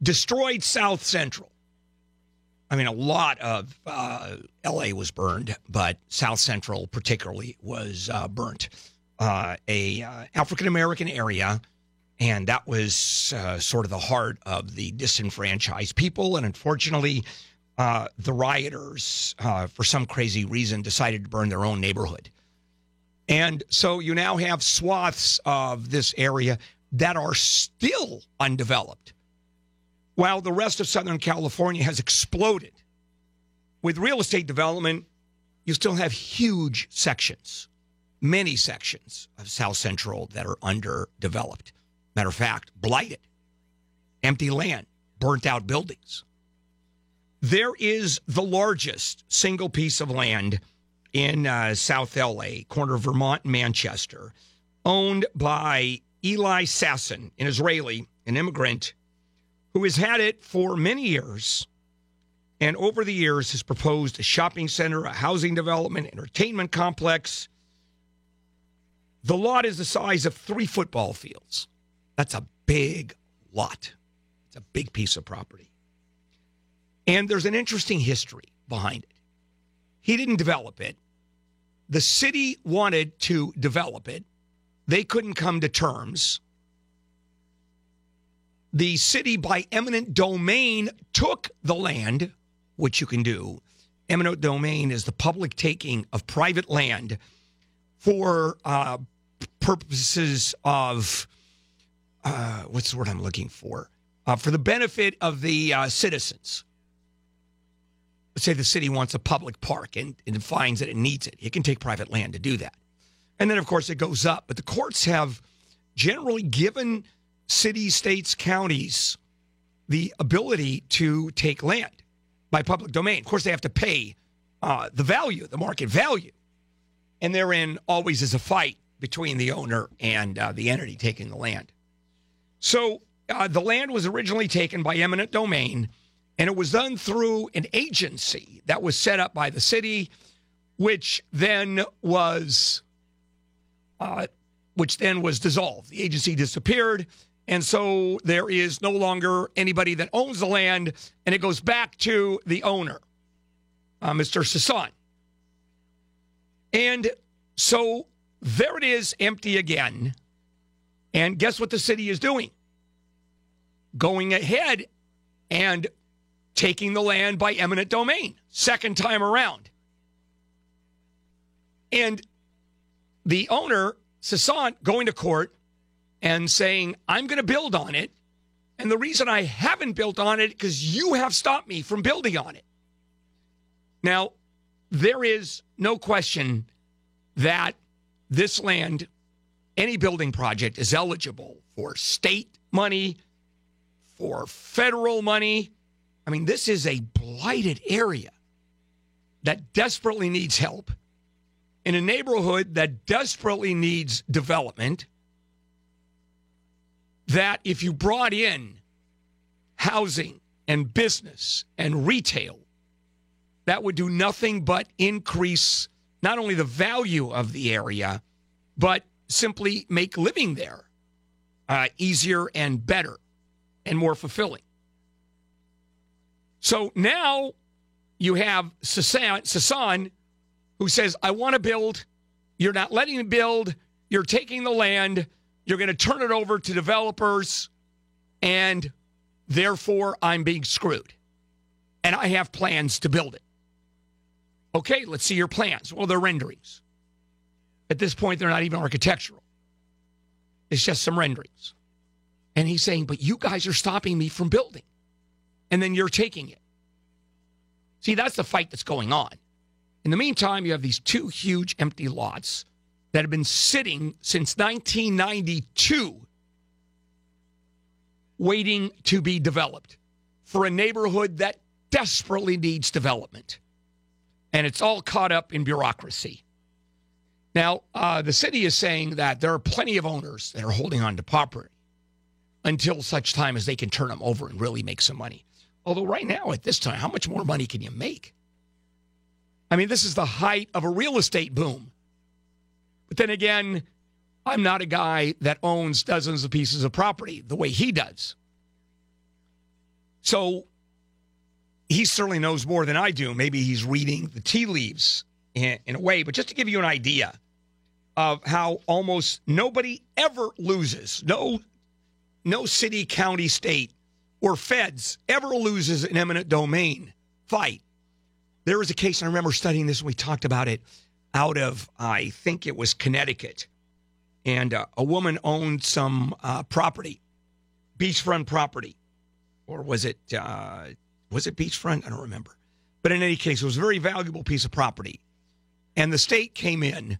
destroyed South Central. I mean, a lot of uh, LA was burned, but South Central particularly was uh, burnt. Uh, a African American area, and that was sort of the heart of the disenfranchised people. And unfortunately, the rioters, for some crazy reason, decided to burn their own neighborhood. And so you now have swaths of this area that are still undeveloped while the rest of Southern California has exploded. With real estate development, you still have huge sections, many sections of South Central that are underdeveloped. Matter of fact, blighted, empty land, burnt out buildings. There is the largest single piece of land in uh, South LA, corner of Vermont and Manchester, owned by Eli Sasson, an Israeli, an immigrant who has had it for many years and over the years has proposed a shopping center, a housing development, entertainment complex. The lot is the size of three football fields. That's a big lot. It's a big piece of property. And there's an interesting history behind it. He didn't develop it. The city wanted to develop it. They couldn't come to terms the city by eminent domain took the land, which you can do. Eminent domain is the public taking of private land for uh, purposes of uh, what's the word I'm looking for? Uh, for the benefit of the uh, citizens. Say the city wants a public park and, and finds that it needs it. It can take private land to do that. And then, of course, it goes up. But the courts have generally given cities, states, counties the ability to take land by public domain. Of course, they have to pay uh, the value, the market value. And therein always is a fight between the owner and uh, the entity taking the land. So uh, the land was originally taken by eminent domain, and it was done through an agency that was set up by the city, which then was, uh, which then was dissolved. The agency disappeared, and so there is no longer anybody that owns the land, and it goes back to the owner, uh, Mr. Sasson. And so there it is, empty again. And guess what the city is doing? Going ahead and taking the land by eminent domain, second time around. And the owner, Sasson, going to court and saying, I'm going to build on it. And the reason I haven't built on it because you have stopped me from building on it. Now, there is no question that this land, any building project, is eligible for state money, for federal money. I mean, this is a blighted area that desperately needs help in a neighborhood that desperately needs development that if you brought in housing and business and retail, that would do nothing but increase not only the value of the area, but simply make living there uh, easier and better and more fulfilling. So now you have Sasson, who says, I want to build. You're not letting me build. You're taking the land. You're going to turn it over to developers, and therefore I'm being screwed. And I have plans to build it. Okay, let's see your plans. Well, they're renderings. At this point, they're not even architectural, it's just some renderings. And he's saying, But you guys are stopping me from building, and then you're taking it. See, that's the fight that's going on. In the meantime, you have these two huge empty lots that have been sitting since 1992 waiting to be developed for a neighborhood that desperately needs development. And it's all caught up in bureaucracy. Now, uh, the city is saying that there are plenty of owners that are holding on to property until such time as they can turn them over and really make some money. Although, right now, at this time, how much more money can you make? I mean, this is the height of a real estate boom. But then again, I'm not a guy that owns dozens of pieces of property the way he does. So he certainly knows more than I do. Maybe he's reading the tea leaves in, in a way. But just to give you an idea of how almost nobody ever loses, no, no city, county, state, or feds ever loses an eminent domain fight. There was a case, I remember studying this when we talked about it out of, I think it was Connecticut. And uh, a woman owned some uh, property, beachfront property. Or was it, uh, was it beachfront? I don't remember. But in any case, it was a very valuable piece of property. And the state came in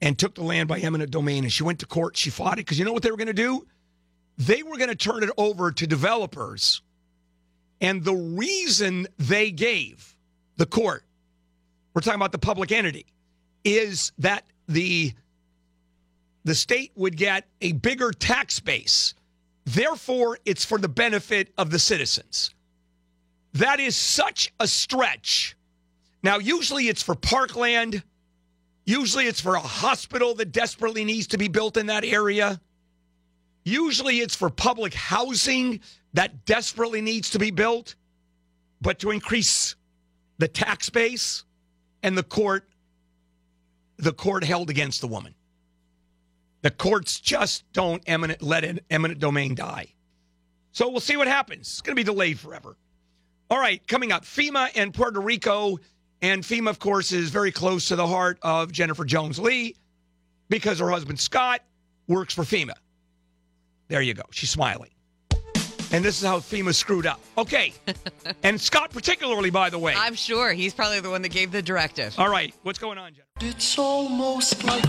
and took the land by eminent domain. And she went to court. She fought it because you know what they were going to do? They were going to turn it over to developers. And the reason they gave the court, we're talking about the public entity, is that the the state would get a bigger tax base. Therefore, it's for the benefit of the citizens. That is such a stretch. Now, usually it's for parkland. Usually it's for a hospital that desperately needs to be built in that area. Usually it's for public housing that desperately needs to be built. But to increase the tax base and the court, the court held against the woman. The courts just don't eminent, let an eminent domain die. So we'll see what happens. It's going to be delayed forever. All right, coming up, FEMA and Puerto Rico. And FEMA, of course, is very close to the heart of Jennifer Jones Lee because her husband, Scott, works for FEMA. There you go. She's smiling. And this is how FEMA screwed up. Okay. and Scott, particularly, by the way. I'm sure he's probably the one that gave the directive. All right. What's going on, Jennifer? It's almost like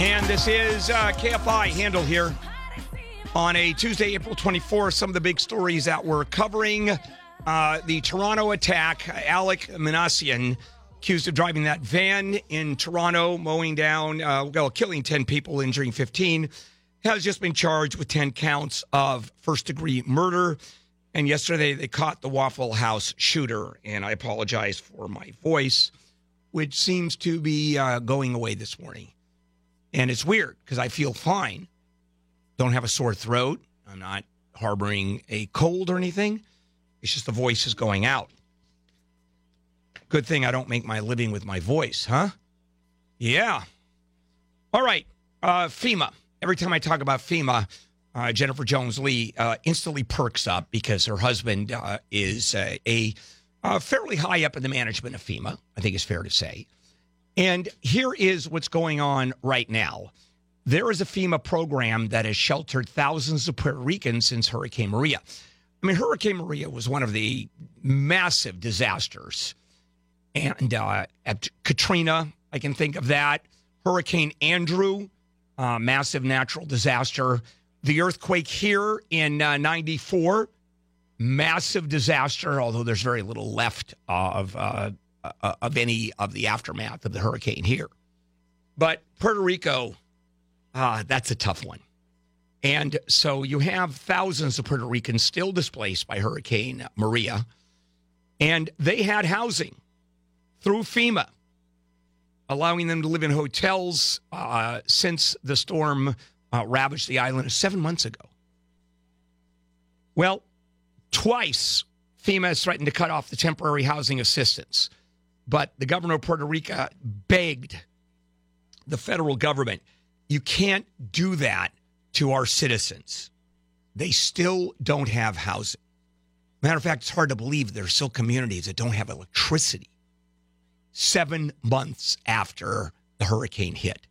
And this is uh, KFI Handel here on a Tuesday, April 24th. Some of the big stories that we're covering uh, the Toronto attack. Alek Minassian, accused of driving that van in Toronto, mowing down, uh, well, killing 10 people, injuring 15, has just been charged with 10 counts of first degree murder. And yesterday they caught the Waffle House shooter. And I apologize for my voice, which seems to be uh, going away this morning. And it's weird because I feel fine. Don't have a sore throat. I'm not harboring a cold or anything. It's just the voice is going out. Good thing I don't make my living with my voice, huh? Yeah. All right. Uh, FEMA. Every time I talk about FEMA, uh, Jennifer Jones Lee uh, instantly perks up because her husband uh, is a uh, fairly high up in the management of FEMA, I think is fair to say. And here is what's going on right now. There is a FEMA program that has sheltered thousands of Puerto Ricans since Hurricane Maria. I mean, Hurricane Maria was one of the massive disasters. And uh, at Katrina, I can think of that. Hurricane Andrew, uh, massive natural disaster. The earthquake here in uh, 94, massive disaster, although there's very little left of uh, uh, of any of the aftermath of the hurricane here. But Puerto Rico, uh, that's a tough one. And so you have thousands of Puerto Ricans still displaced by Hurricane Maria, and they had housing through FEMA, allowing them to live in hotels uh, since the storm uh, ravaged the island seven months ago. Well, twice FEMA has threatened to cut off the temporary housing assistance. But the governor of Puerto Rico begged the federal government, you can't do that to our citizens. They still don't have housing. Matter of fact, it's hard to believe there are still communities that don't have electricity seven months after the hurricane hit.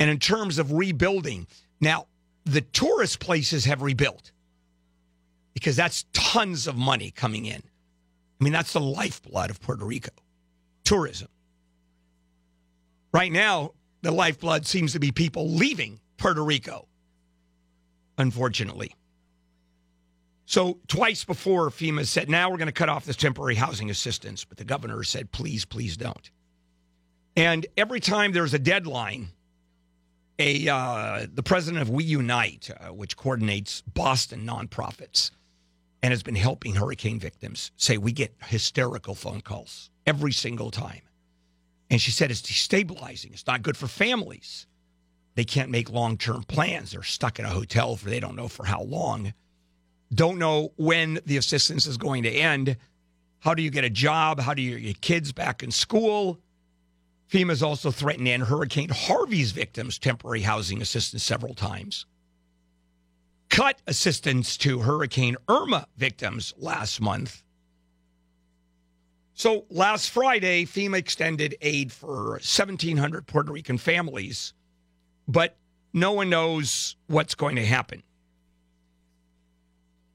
And in terms of rebuilding, now the tourist places have rebuilt because that's tons of money coming in. I mean, that's the lifeblood of Puerto Rico tourism. Right now, the lifeblood seems to be people leaving Puerto Rico, unfortunately. So, twice before, FEMA said, now we're going to cut off this temporary housing assistance. But the governor said, please, please don't. And every time there's a deadline, a uh, the president of We Unite, uh, which coordinates Boston nonprofits, and has been helping hurricane victims, say we get hysterical phone calls every single time. And she said it's destabilizing. It's not good for families. They can't make long term plans. They're stuck in a hotel for they don't know for how long. Don't know when the assistance is going to end. How do you get a job? How do you get your kids back in school? FEMA's also threatened end Hurricane Harvey's victims' temporary housing assistance several times. Cut assistance to Hurricane Irma victims last month. So last Friday, FEMA extended aid for 1,700 Puerto Rican families, but no one knows what's going to happen.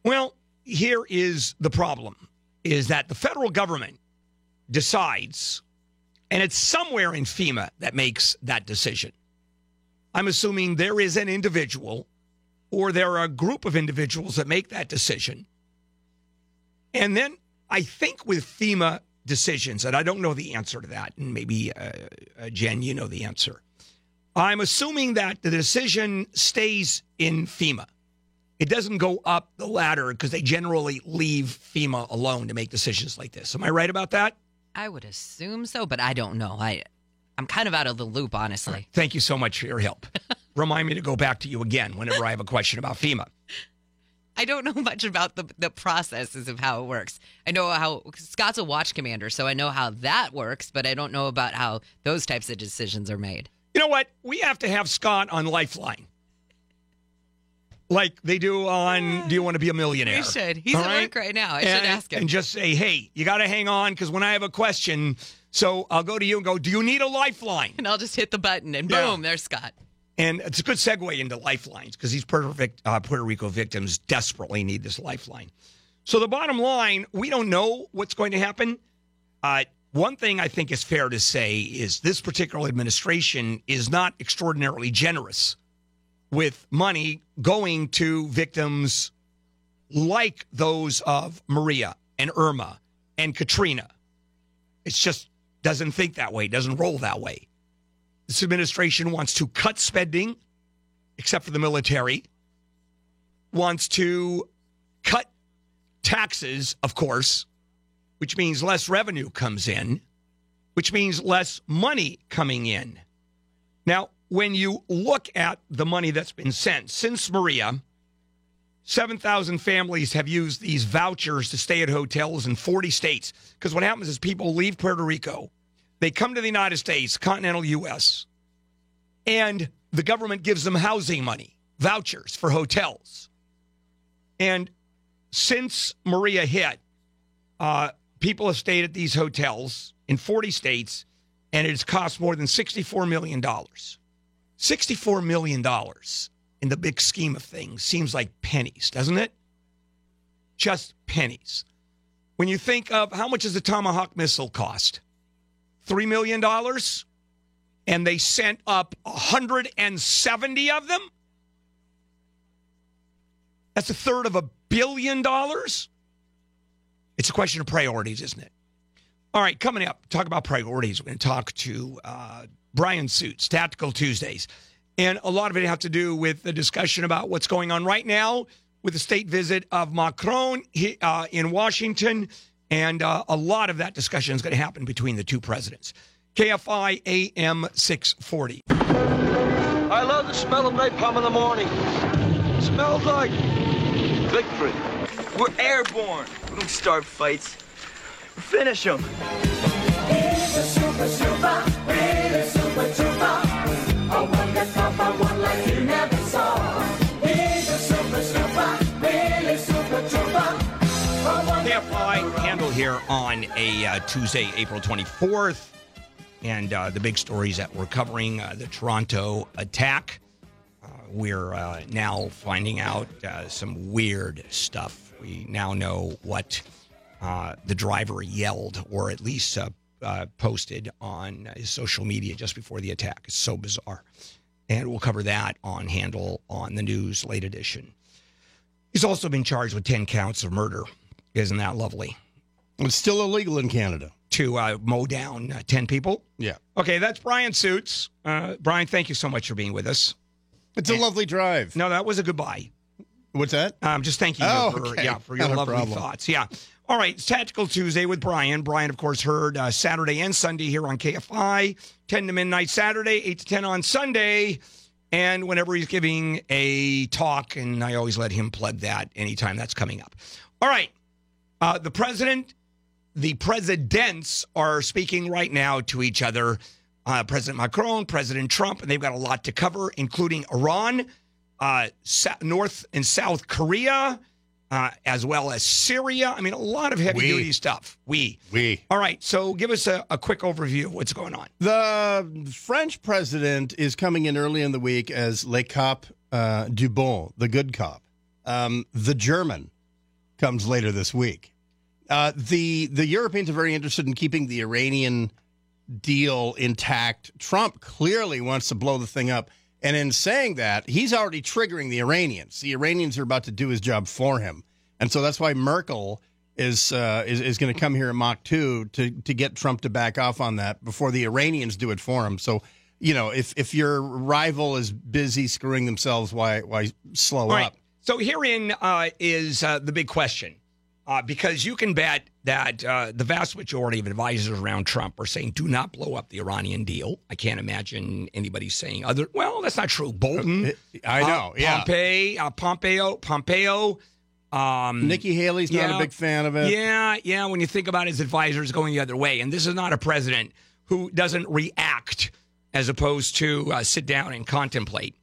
Well, here is the problem is that the federal government decides and it's somewhere in FEMA that makes that decision. I'm assuming there is an individual or there are a group of individuals that make that decision. And then I think with FEMA decisions, and I don't know the answer to that, and maybe uh, uh, Jen, you know the answer. I'm assuming that the decision stays in FEMA. It doesn't go up the ladder because they generally leave FEMA alone to make decisions like this. Am I right about that? I would assume so, but I don't know. I I'm kind of out of the loop, honestly. Thank you so much for your help. Remind me to go back to you again whenever I have a question about FEMA. I don't know much about the the processes of how it works. I know how Scott's a watch commander, so I know how that works, but I don't know about how those types of decisions are made. You know what? We have to have Scott on Lifeline. Like they do on Do You Want to Be a Millionaire? You should. He's All at right? work right now. I and, should ask him. And just say, hey, you got to hang on because when I have a question, so I'll go to you and go, do you need a lifeline? and I'll just hit the button and Yeah. boom, there's Scott. And it's a good segue into lifelines because these Vic- uh, Puerto Rico victims desperately need this lifeline. So the bottom line, we don't know what's going to happen. Uh, one thing I think is fair to say is this particular administration is not extraordinarily generous with money going to victims like those of Maria and Irma and Katrina. It just doesn't think that way, doesn't roll that way. This administration wants to cut spending, except for the military, wants to cut taxes, of course, which means less revenue comes in, which means less money coming in. Now, when you look at the money that's been sent since Maria, 7,000 families have used these vouchers to stay at hotels in 40 states. Because what happens is people leave Puerto Rico, they come to the United States, continental U.S., and the government gives them housing money, vouchers for hotels. And since Maria hit, uh, people have stayed at these hotels in 40 states, and it has cost more than $64 million. $64 million in the big scheme of things seems like pennies, doesn't it? Just pennies. When you think of how much does the Tomahawk missile cost? $3 million? And they sent up 170 of them? That's a third of a billion dollars? It's a question of priorities, isn't it? All right, coming up, talk about priorities. We're going to talk to uh, Brian Suits, Tactical Tuesdays. And a lot of it has to do with the discussion about what's going on right now with the state visit of Macron uh, in Washington. And uh, a lot of that discussion is going to happen between the two presidents. KFI AM 640. I love the smell of napalm in the morning. smells like victory. We're airborne. We don't start fights. Finish them. KFI Handel here on a uh, Tuesday, April 24th. And uh, the big stories that we're covering uh, the Toronto attack. Uh, we're uh, now finding out uh, some weird stuff. We now know what the driver yelled, or at least posted on his social media just before the attack. It's so bizarre. And we'll cover that on Handel on the News late edition. He's also been charged with 10 counts of murder. Isn't that lovely? It's still illegal in Canada. to uh, mow down uh, 10 people. Yeah. Okay, that's Brian Suits. Uh, Brian, thank you so much for being with us. It's a lovely drive. No, that was a goodbye. What's that? Um, just thank you Oh, for, okay. yeah, for your Not lovely thoughts. Yeah. All right, it's Tactical Tuesday with Brian. Brian, of course, heard uh, Saturday and Sunday here on KFI, 10 to midnight Saturday, 8 to 10 on Sunday. And whenever he's giving a talk, and I always let him plug that anytime that's coming up. All right. Uh, the president, the presidents are speaking right now to each other. Uh, President Macron, President Trump, and they've got a lot to cover, including Iran, uh, North and South Korea, uh, as well as Syria. I mean, a lot of heavy duty stuff. We. We. All right. So give us a, a quick overview of what's going on. The French president is coming in early in the week as Le Cop uh, du Bon, the good cop. Um, the German comes later this week. Uh, the the Europeans are very interested in keeping the Iranian deal intact. Trump clearly wants to blow the thing up. And in saying that, he's already triggering the Iranians. The Iranians are about to do his job for him. And so that's why Merkel is uh, is, is going to come here in Mach 2 to, to get Trump to back off on that before the Iranians do it for him. So, you know, if, if your rival is busy screwing themselves, why why slow right. up? So herein uh, is uh, the big question, uh, because you can bet that uh, the vast majority of advisors around Trump are saying, "Do not blow up the Iranian deal." I can't imagine anybody saying other. Well, that's not true. Bolton, I know, uh, yeah. Pompeo, uh, Pompeo, Pompeo. Um, Nikki Haley's not a big fan of it. Yeah, yeah. When you think about his advisors going the other way, and this is not a president who doesn't react as opposed to uh, sit down and contemplate.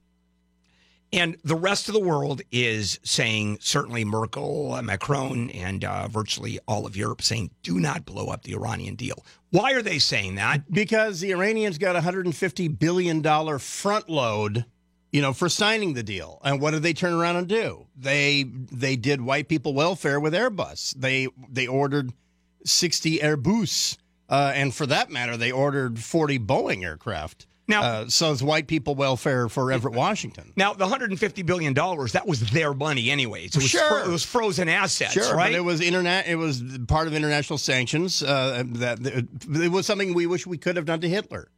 And the rest of the world is saying, certainly Merkel, uh, Macron, and uh, virtually all of Europe saying, do not blow up the Iranian deal. Why are they saying that? Because the Iranians got a $150 billion front load, you know, for signing the deal. And what did they turn around and do? They they did white people welfare with Airbus. They they ordered 60 Airbus. Uh, and for that matter, they ordered 40 Boeing aircraft. Now, uh, so it's white people welfare for Everett, Washington. Now, the $150 billion, that was their money anyway. So it was, Sure. fro- it was frozen assets, Sure, right? but it was internet. It was part of international sanctions. Uh, that it was something we wish we could have done to Hitler,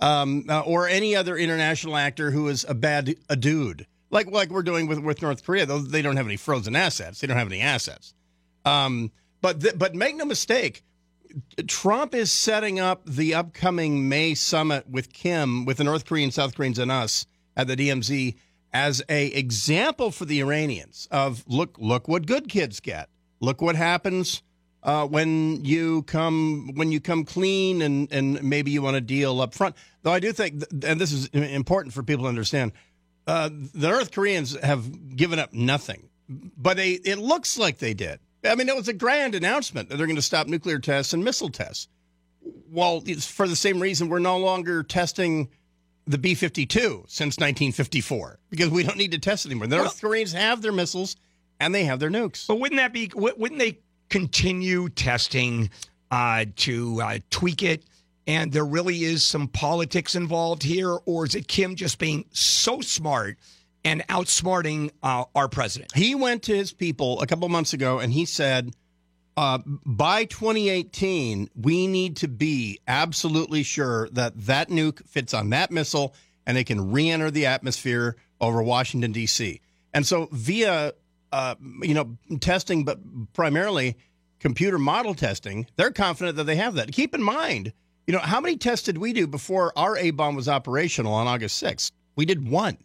um, uh, or any other international actor who is a bad a dude, like like we're doing with with North Korea. Though they don't have any frozen assets, they don't have any assets. Um, but th- but make no mistake, Trump is setting up the upcoming May summit with Kim, with the North Koreans, South Koreans, and us at the DMZ as a example for the Iranians of look look what good kids get. Look what happens uh, when you come when you come clean and and maybe you want to deal up front. Though I do think, th- and this is important for people to understand, uh, the North Koreans have given up nothing, but they it looks like they did. I mean, it was a grand announcement that they're going to stop nuclear tests and missile tests. Well, it's for the same reason we're no longer testing the B 52 since 1954 because we don't need to test anymore. The North Koreans have their missiles and they have their nukes. But wouldn't that be? Wouldn't they continue testing uh, to uh, tweak it? And there really is some politics involved here, or is it Kim just being so smart and outsmarting uh, our president? He went to his people a couple months ago and he said, uh, by 2018, we need to be absolutely sure that that nuke fits on that missile and it can re enter the atmosphere over Washington, D.C. And so, via uh, you know testing, but primarily computer model testing, they're confident that they have that. Keep in mind, you know, how many tests did we do before our A bomb was operational on August 6th? We did one.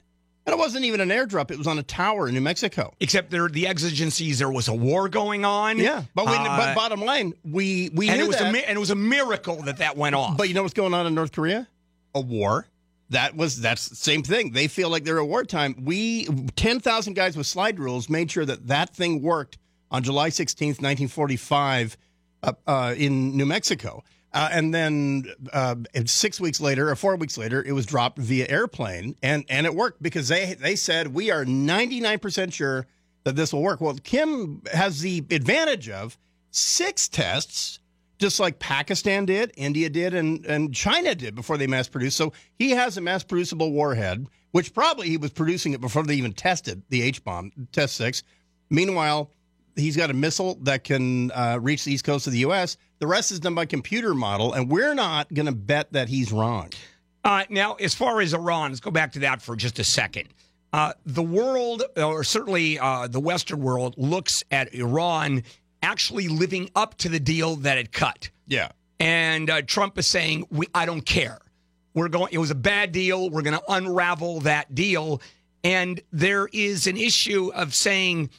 And it wasn't even an airdrop, it was on a tower in New Mexico. Except there, the exigencies, there was a war going on. Yeah, but we, Uh, but bottom line, we we and knew it was that. a mi- and it was a miracle that that went off. But you know what's going on in North Korea? A war. That was that's the same thing. They feel like they're at wartime. We ten thousand guys with slide rules made sure that that thing worked on July sixteenth, nineteen forty five, uh, uh, in New Mexico. Uh, and then uh, six weeks later, or four weeks later, it was dropped via airplane, and and it worked because they they said we are ninety nine percent sure that this will work. Well, Kim has the advantage of six tests just like Pakistan did, India did, and, and China did before they mass produced. So he has a mass producible warhead, which probably he was producing it before they even tested the H bomb, test six. Meanwhile, he's got a missile that can uh, reach the east coast of the U.S. The rest is done by computer model, and we're not going to bet that he's wrong. Uh, now, as far as Iran, let's go back to that for just a second. Uh, the world, or certainly uh, the Western world, looks at Iran actually living up to the deal that it cut. Yeah. And uh, Trump is saying, "We, I don't care. We're going. It was a bad deal. We're going to unravel that deal." And there is an issue of saying,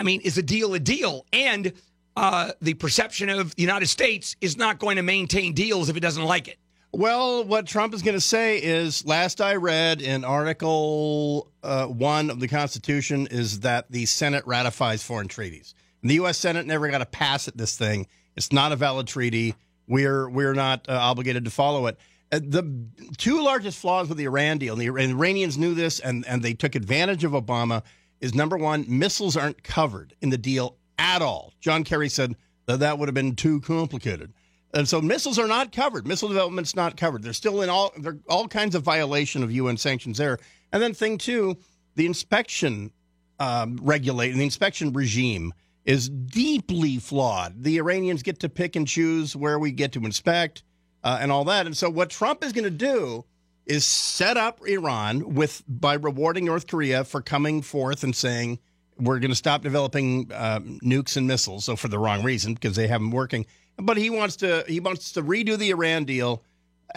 I mean, is a deal a deal? And uh, the perception of the United States is not going to maintain deals if it doesn't like it. Well, what Trump is going to say is last I read in Article uh, 1 of the Constitution is that the Senate ratifies foreign treaties. And the U.S. Senate never got a pass at this thing. It's not a valid treaty. We're, we're not uh, obligated to follow it. Uh, the two largest flaws with the Iran deal, and the Iranians knew this and, and they took advantage of Obama, is number one, missiles aren't covered in the deal at all. John Kerry said that that would have been too complicated. And so missiles are not covered. Missile development's not covered. They're still in all there all kinds of violation of UN sanctions there. And then thing two, the inspection um, regulate the inspection regime is deeply flawed. The Iranians get to pick and choose where we get to inspect uh, and all that. And so what Trump is going to do is set up Iran with by rewarding North Korea for coming forth and saying we're going to stop developing uh, nukes and missiles. So for the wrong reason because they have them working. But he wants to he wants to redo the Iran deal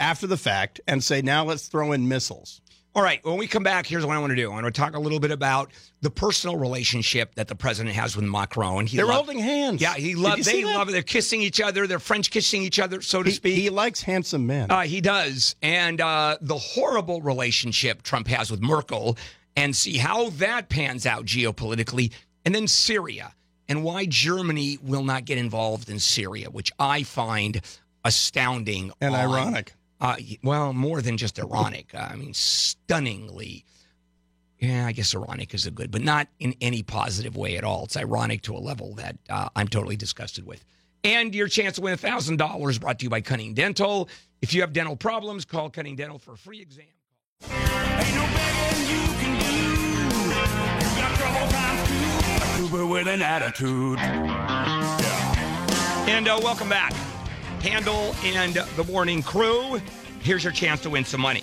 after the fact and say now let's throw in missiles. All right. When we come back, here's what I want to do. I want to talk a little bit about the personal relationship that the president has with Macron. He They're loved- holding hands. Yeah, he loves. They love it. They're kissing each other. They're French kissing each other, so to He, speak. he likes handsome men. Uh, he does. And uh, the horrible relationship Trump has with Merkel, and see how that pans out geopolitically. And then Syria, and why Germany will not get involved in Syria, which I find astounding And on- ironic. Uh, well, more than just ironic. Uh, I mean, stunningly. Yeah, I guess ironic is a good, but not in any positive way at all. It's ironic to a level that uh, I'm totally disgusted with. And your chance to win $1,000 brought to you by Cunning Dental. If you have dental problems, call Cunning Dental for a free exam. Uber with an attitude. And uh, welcome back. Handel and the morning crew. Here's your chance to win some money.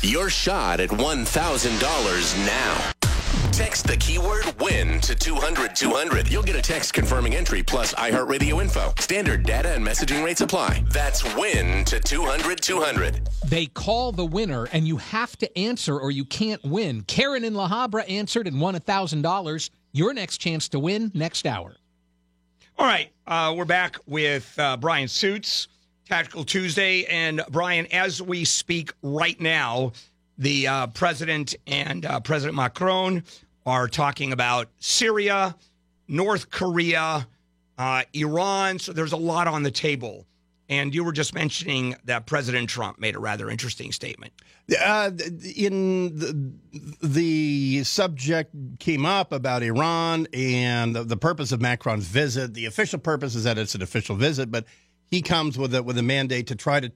Your shot at $1,000 now. Text the keyword WIN to 200 200. You'll get a text confirming entry plus iHeartRadio info. Standard data and messaging rates apply. That's WIN to 200 200. They call the winner, and you have to answer or you can't win. Karen in La Habra answered and won $1,000. Your next chance to win next hour. All right, uh, we're back with uh, Brian Suits, Tactical Tuesday. And Brian, as we speak right now, the uh, president and uh, President Macron are talking about Syria, North Korea, uh, Iran. So there's a lot on the table. And you were just mentioning that President Trump made a rather interesting statement. Uh, in the, the subject came up about Iran and the, the purpose of Macron's visit. The official purpose is that it's an official visit, but he comes with a with a mandate to try to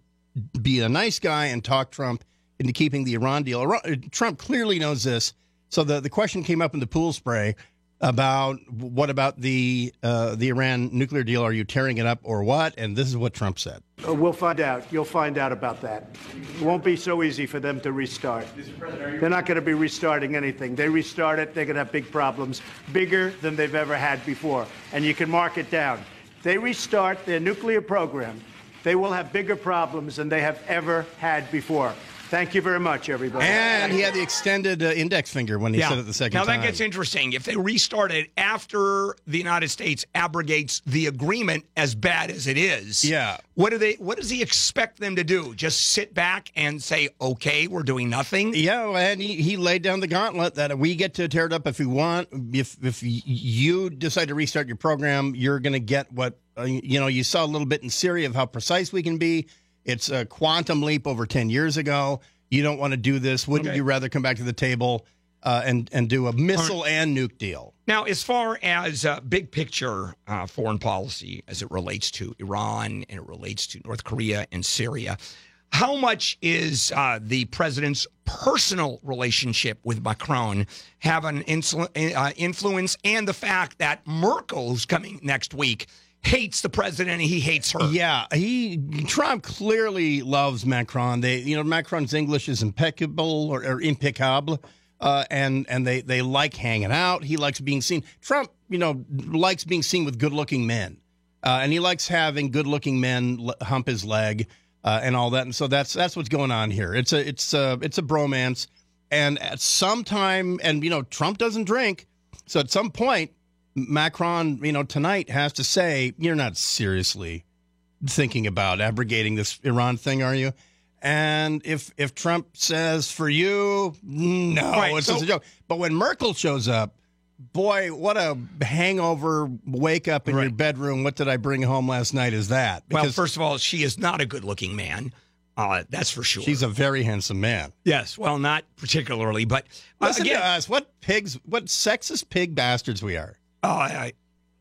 be a nice guy and talk Trump into keeping the Iran deal. Trump clearly knows this. So the, the question came up in the pool spray about what about the uh, the Iran nuclear deal? Are you tearing it up or what? And this is what Trump said. Uh, We'll find out. You'll find out about that. It won't be so easy for them to restart. They're not going to be restarting anything. They restart it, they're going to have big problems, bigger than they've ever had before. And you can mark it down. They restart their nuclear program, they will have bigger problems than they have ever had before. Thank you very much, everybody. And he had the extended uh, index finger when he said it the second now time. Now that gets interesting. If they restart it after the United States abrogates the agreement, as bad as it is, Yeah. What do they? What does he expect them to do? Just sit back and say, "Okay, we're doing nothing." Yeah, and he, he laid down the gauntlet that we get to tear it up if we want. If if you decide to restart your program, you're going to get what uh, you know. You saw a little bit in Syria of how precise we can be. It's a quantum leap over ten years ago. You don't want to do this. Wouldn't Okay. you rather come back to the table uh, and and do a missile and nuke deal? Now, as far as uh, big picture uh, foreign policy as it relates to Iran and it relates to North Korea and Syria, How much is uh, the president's personal relationship with Macron have an uh, influence, and the fact that Merkel, who's coming next week, hates the president and he hates her? Yeah, he Trump clearly loves Macron. They, you know, Macron's English is impeccable or, or impeccable, uh, and and they they like hanging out. He likes being seen. Trump, you know, likes being seen with good-looking men, uh, and he likes having good-looking men l- hump his leg uh, and all that. And so that's that's what's going on here. It's a it's a it's a bromance, and at some time, and you know, Trump doesn't drink, so at some point. Macron, you know, tonight has to say, you're not seriously thinking about abrogating this Iran thing, are you? And if if Trump says for you, no, Right, it's so- just a joke. But when Merkel shows up, boy, what a hangover wake up in your bedroom. What did I bring home last night? Is that well, first of all, she is not a good-looking man. Uh, that's for sure. she's a very handsome man. yes, well, not particularly, but uh, Listen again, to us. What pigs? What sexist pig bastards we are. Oh, I,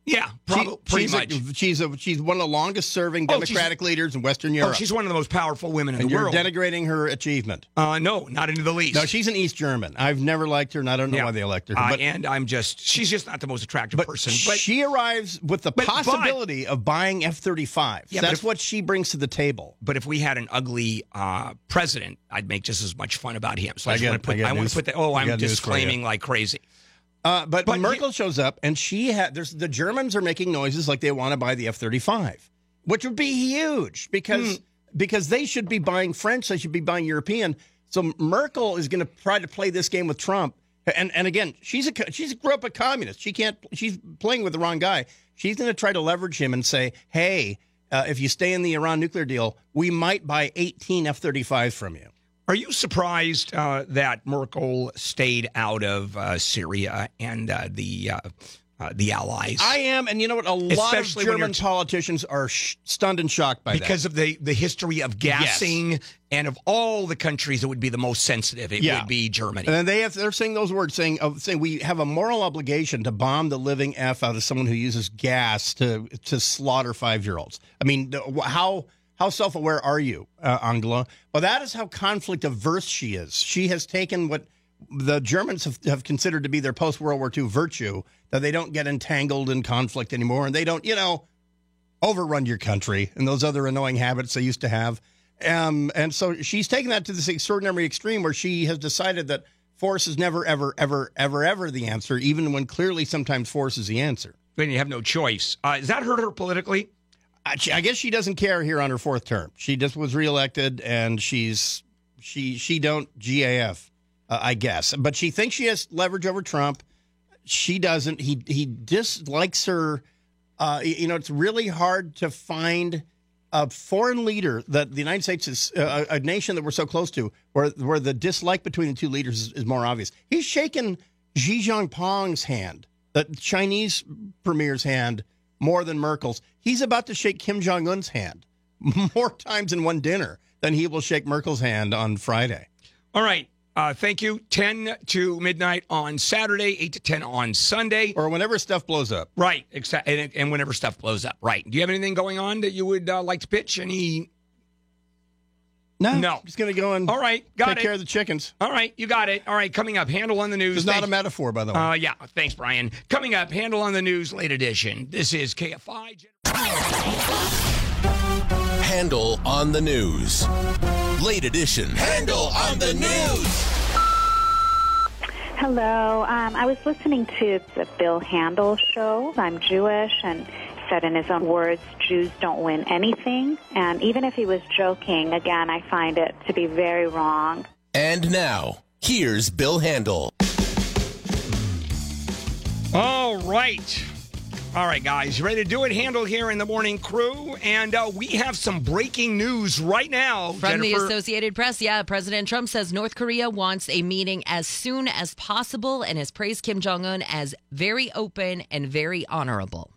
yeah, She- pretty she's much. A, she's a she's one of the longest serving Oh, Democratic leaders in Western oh, Europe. she's one of the most powerful women in and the you're world. denigrating her achievement. uh, no, not in the least. No, she's an East German. I've never liked her, and I don't know Yeah. why they elected her. Uh, But, and I'm just, she's just not the most attractive but person. But she arrives with the but- possibility of buying F-35. Yeah, That's if- what she brings to the table. But if we had an ugly uh, president, I'd make just as much fun about him. So I, I want to put, I I want to put the. Oh, I I'm got news for you. disclaiming like crazy. Uh, but, But Merkel shows up, and she had. There's the Germans are making noises like they want to buy the F-35, which would be huge because Hmm. because they should be buying French, they should be buying European. So Merkel is going to try to play this game with Trump, and and again, she's a she's grew up a communist. She can't. She's playing with the wrong guy. She's going to try to leverage him and say, hey. Uh, if you stay in the Iran nuclear deal, we might buy 18 F-35s from you. Are you surprised uh, that Merkel stayed out of uh, Syria and uh, the uh, uh, the allies? I am, and you know what? A lot Especially of German t- politicians are sh- stunned and shocked by that. because of the the history of gassing and of all the countries that would be the most sensitive, it Yeah. would be Germany. And they have they're saying those words, saying saying we have a moral obligation to bomb the living f out of someone who uses gas to to slaughter five year olds. I mean, how how self aware are you, uh, Angela? Well, that is how conflict averse she is. She has taken what the Germans have, have considered to be their post World War II virtue that they don't get entangled in conflict anymore, and they don't, you know, overrun your country and those other annoying habits they used to have. Um, and so she's taken that to this extraordinary extreme where she has decided that force is never, ever, ever, ever, ever the answer, even when clearly sometimes force is the answer. When you have no choice. Uh, does that hurt her politically? I, guess she doesn't care here on her fourth term. She just was reelected, and she's she she don't GAF, uh, I guess. But she thinks she has leverage over Trump. She doesn't. He he dislikes her. Uh, you know, it's really hard to find a foreign leader that the United States is uh, a a nation that we're so close to, where where the dislike between the two leaders is, is more obvious. He's shaken Xi Jinping's hand, the Chinese premier's hand, more than Merkel's. He's about to shake Kim Jong Un's hand more times in one dinner than he will shake Merkel's hand on Friday. All right. Uh, thank you. 10 to midnight on Saturday, 8 to 10 on Sunday. Or whenever stuff blows up. Right. Exa- and, and whenever stuff blows up. Right. Do you have anything going on that you would uh, like to pitch? Any? No. No. Just going to go and All right. Got take it. care of the chickens. All right. You got it. All right. Coming up, Handel on the news. It's not a metaphor, by the way. Uh, yeah. Thanks, Brian. Coming up, Handel on the news, late edition. This is KFI. Handel on the news. Late edition. Handel on the news. Hello. Um, I was listening to the Bill Handel show. I'm Jewish and said in his own words, Jews don't win anything. And even if he was joking, again, I find it to be very wrong. And now, here's Bill Handel. All right. All right, guys, you ready to do it? Handel here in the morning crew. And uh, we have some breaking news right now. From the Associated Press, yeah, President Trump says North Korea wants a meeting as soon as possible and has praised Kim Jong un as very open and very honorable.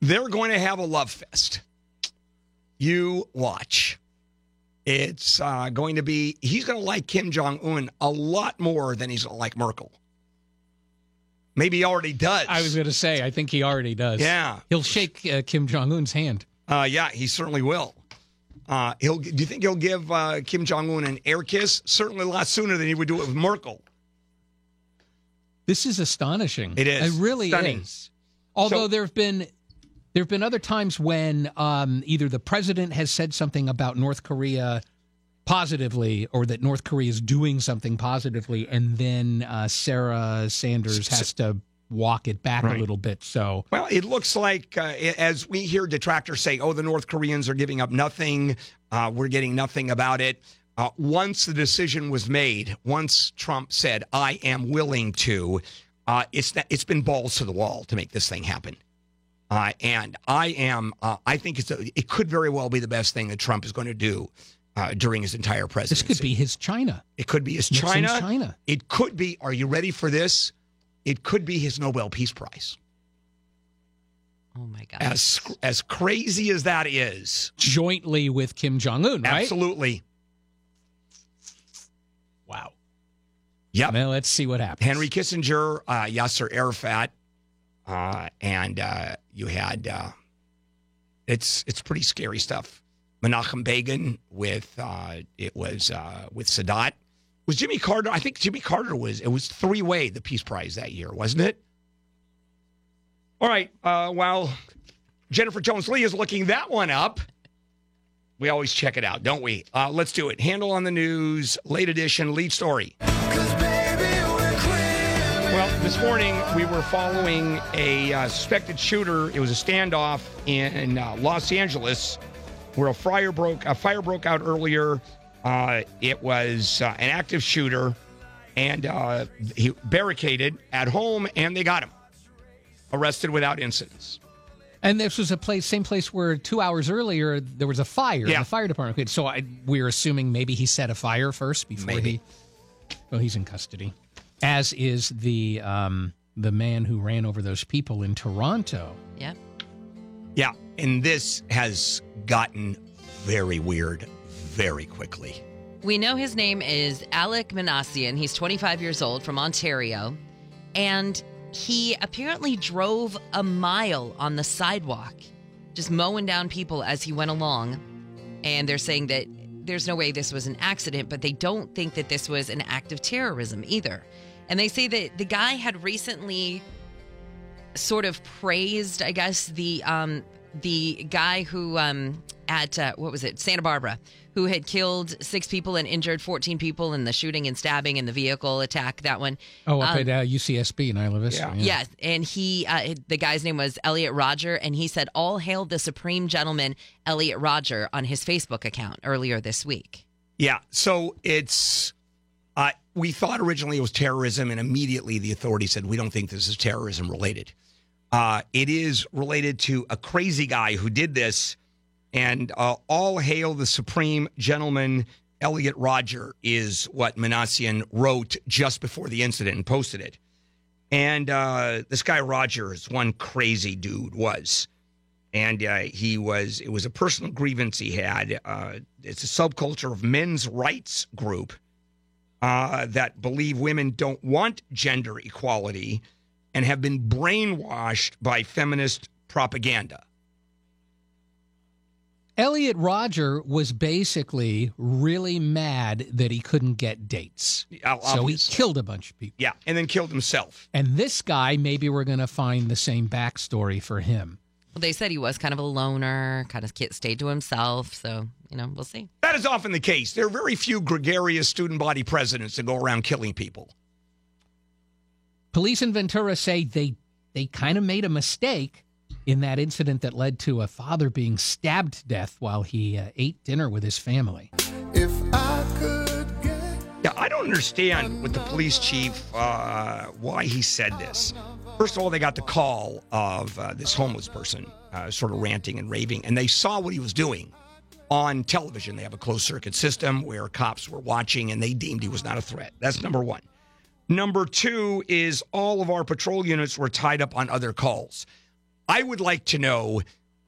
They're going to have a love fest. You watch. It's uh, going to be, he's going to like Kim Jong un a lot more than he's going to like Merkel. Maybe he already does. I was going to say, I think he already does. Yeah. He'll shake uh, Kim Jong Un's hand. Uh, yeah, he certainly will. Uh, he'll. Do you think he'll give uh, Kim Jong Un an air kiss? Certainly, a lot sooner than he would do it with Merkel. This is astonishing. It is. It really Stunning. is. Although So- there have been there have been other times when um, either the president has said something about North Korea positively, or that North Korea is doing something positively, and then uh, Sarah Sanders has to walk it back Right. a little bit. So Well, it looks like uh, as we hear detractors say, "Oh, the North Koreans are giving up nothing. Uh, we're getting nothing about it." Uh, once the decision was made, once Trump said, "I am willing to," uh, it's that it's been balls to the wall to make this thing happen. Uh, and I am, uh, I think it's a, it could very well be the best thing that Trump is going to do uh, during his entire presidency. this could be his China. It could be his Nixon's China. China. It could be. Are you ready for this? It could be his Nobel Peace Prize. Oh my God. As as crazy as that is, jointly with Kim Jong Un, right? absolutely. Wow. Yep. Well, let's see what happens. Henry Kissinger, uh, Yasser Arafat, uh, and uh, you had uh, it's it's pretty scary stuff. Menachem Begin with uh, it was uh, with Sadat. Was Jimmy Carter? I think Jimmy Carter was. It was three way the Peace Prize that year, wasn't it? All right. Uh, while Jennifer Jones Lee is looking that one up, we always check it out, don't we? Uh, let's do it. Handel on the news, late edition, lead story. This morning we were following a uh, suspected shooter. It was a standoff in uh, Los Angeles where a fire broke a fire broke out earlier. Uh, it was uh, an active shooter, and uh, he barricaded at home, and they got him arrested without incidents. And this was a place, same place where two hours earlier there was a fire. in Yeah. The fire department. So I, we're assuming maybe he set a fire first before Maybe. he. Well, he's in custody, as is the um, the man who ran over those people in Toronto. Yeah. Yeah, and this has gotten very weird very quickly. We know his name is Alek Minassian. He's 25 years old from Ontario. And he apparently drove a mile on the sidewalk, just mowing down people as he went along. And they're saying that there's no way this was an accident, but they don't think that this was an act of terrorism either. And they say that the guy had recently sort of praised, I guess, the um, the guy who um, at uh, what was it, Santa Barbara, who had killed six people and injured 14 people in the shooting and stabbing and the vehicle attack. That one. Oh, up Um, at uh, UCSB in Isla Vista. Yeah. Yes, and he, uh, the guy's name was Elliot Rodger, and he said, "All hail the supreme gentleman, Elliot Rodger," on his Facebook account earlier this week. Yeah, so it's we thought originally it was terrorism, and immediately the authorities said we don't think this is terrorism related. Uh, it is related to a crazy guy who did this, and uh, all hail the supreme gentleman. Elliot Rodger is what Minassian wrote just before the incident and posted it. And uh, this guy Rodger one crazy dude was and uh, he was it was a personal grievance he had uh, it's a subculture of men's rights group uh, that believe women don't want gender equality and have been brainwashed by feminist propaganda Elliot Rodger was basically really mad that he couldn't get dates. Ob- So he killed a bunch of people. yeah and then killed himself And this guy, maybe we're going to find the same backstory for him. Well, they said he was kind of a loner, kind of stayed to himself. So you know, we'll see. that is often the case there are very few gregarious student body presidents that go around killing people Police in Ventura say they they kind of made a mistake in that incident that led to a father being stabbed to death while he uh, ate dinner with his family. Yeah, I don't understand with the police chief uh, why he said this. First of all, they got the call of uh, this homeless person uh, sort of ranting and raving, and they saw what he was doing on television. They have a closed circuit system where cops were watching, and they deemed he was not a threat. That's number one. Number two is all of our patrol units were tied up on other calls. I would like to know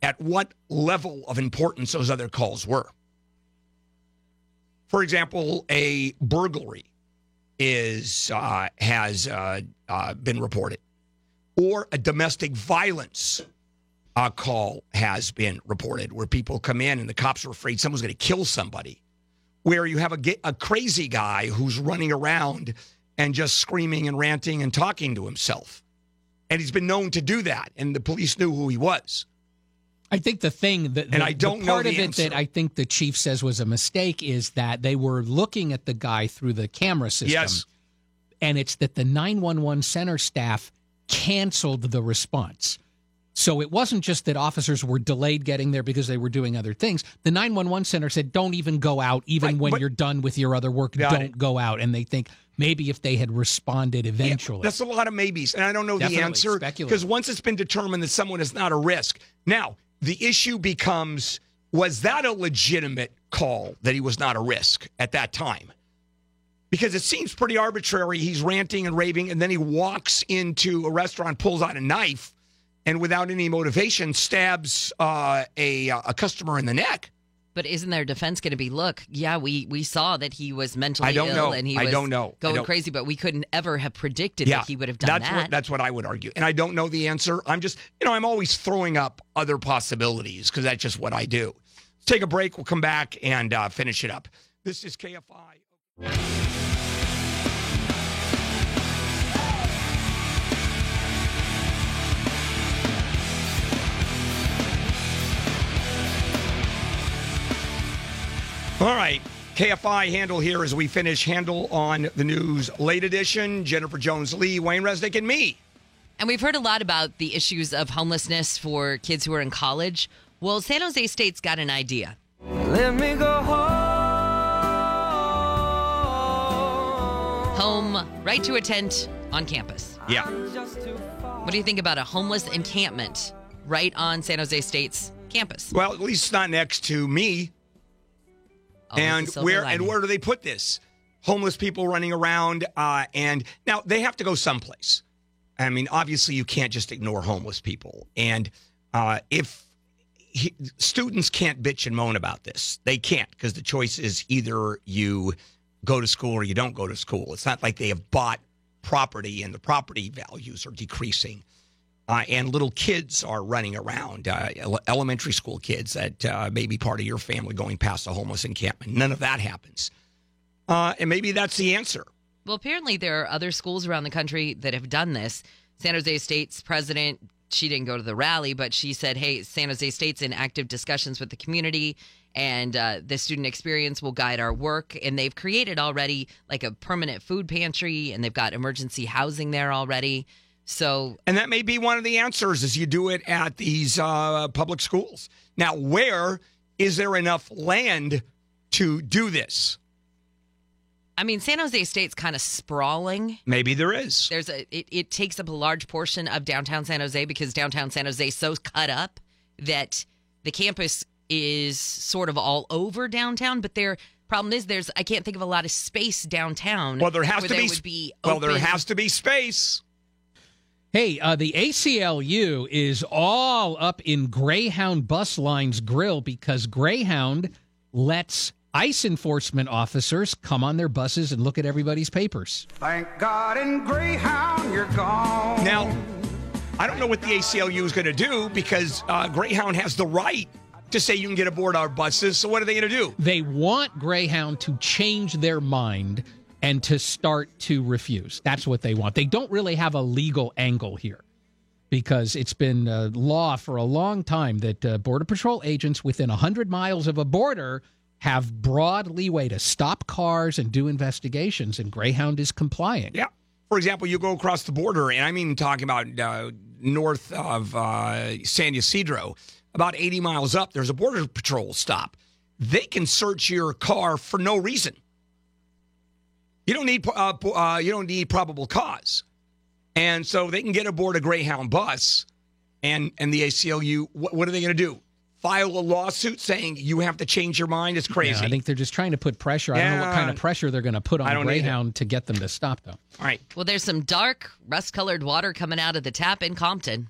at what level of importance those other calls were. For example, a burglary is uh, has uh, uh, been reported, or a domestic violence uh, call has been reported where people come in and the cops are afraid someone's going to kill somebody. Where you have a, a crazy guy who's running around and just screaming and ranting and talking to himself. And he's been known to do that. And the police knew who he was. I think the thing that And the- I don't the know part the of it answer. that I think the chief says was a mistake is that they were looking at the guy through the camera system. Yes. And it's that the 911 center staff canceled the response. So it wasn't just that officers were delayed getting there because they were doing other things. The 911 center said, don't even go out, even when you're done with your other work, don't it. go out. And they think maybe if they had responded eventually. That's a lot of maybes, and I don't know Definitely, the answer because once it's been determined that someone is not a risk, now the issue becomes: was that a legitimate call that he was not a risk at that time? Because it seems pretty arbitrary. He's ranting and raving, and then he walks into a restaurant, pulls out a knife, and without any motivation, stabs uh, a a customer in the neck. But isn't their defense going to be, look, yeah, we we saw that he was mentally I don't ill know. and he I was don't know. Going don't- crazy, but we couldn't ever have predicted that he would have done that's that. What, that's what I would argue. And I don't know the answer. I'm just, you know, I'm always throwing up other possibilities because that's just what I do. Let's take a break. We'll come back and uh, finish it up. This is KFI. All right. KFI Handel here as we finish Handel on the news late edition. Jennifer Jones Lee, Wayne Resnick, and me. And we've heard a lot about the issues of homelessness for kids who are in college. Well, San Jose State's got an idea. Let me go Home right to a tent on campus. Yeah. What do you think about a homeless encampment right on San Jose State's campus? Well, at least not next to me. And where lining. and where do they put this? Homeless people running around, uh, and now they have to go someplace. I mean, obviously, you can't just ignore homeless people. And uh, if he, students can't bitch and moan about this, they can't because the choice is either you go to school or you don't go to school. It's not like they have bought property and the property values are decreasing. Uh, and little kids are running around, uh, elementary school kids that uh, may be part of your family going past a homeless encampment. None of that happens. Uh, and maybe that's the answer. Well, apparently there are other schools around the country that have done this. San Jose State's president, she didn't go to the rally, but she said, "Hey, San Jose State's in active discussions with the community, and uh, the student experience will guide our work." And they've created already like a permanent food pantry, and they've got emergency housing there already. So And that may be one of the answers is you do it at these uh, public schools. Now, where is there enough land to do this? I mean, San Jose State's kind of sprawling. Maybe there is. There's a it, it takes up a large portion of downtown San Jose because downtown San Jose is so cut up that the campus is sort of all over downtown. But their problem is there's I can't think of a lot of space downtown. Well, there has where to there be. would be well, there has to be space. Hey, uh, the ACLU is all up in Greyhound Bus Line's grill because Greyhound lets ICE enforcement officers come on their buses and look at everybody's papers. Thank God in Greyhound you're gone. Now, I don't know what the ACLU is going to do because uh, Greyhound has the right to say you can get aboard our buses. So what are they going to do? They want Greyhound to change their mind and to start to refuse. That's what they want. They don't really have a legal angle here because it's been uh, law for a long time that uh, Border Patrol agents within 100 miles of a border have broad leeway to stop cars and do investigations, and Greyhound is complying. Yeah. For example, you go across the border, and I mean talking about uh, north of uh, San Ysidro, about 80 miles up, there's a Border Patrol stop. They can search your car for no reason. You don't need uh, uh, you don't need probable cause, and so they can get aboard a Greyhound bus, and and the ACLU. What, what are they going to do? File a lawsuit saying you have to change your mind? It's crazy. Yeah, I think they're just trying to put pressure. I don't know what kind of pressure they're going to put on. Greyhound to get them to stop, though. All right. Well, there's some dark rust-colored water coming out of the tap in Compton.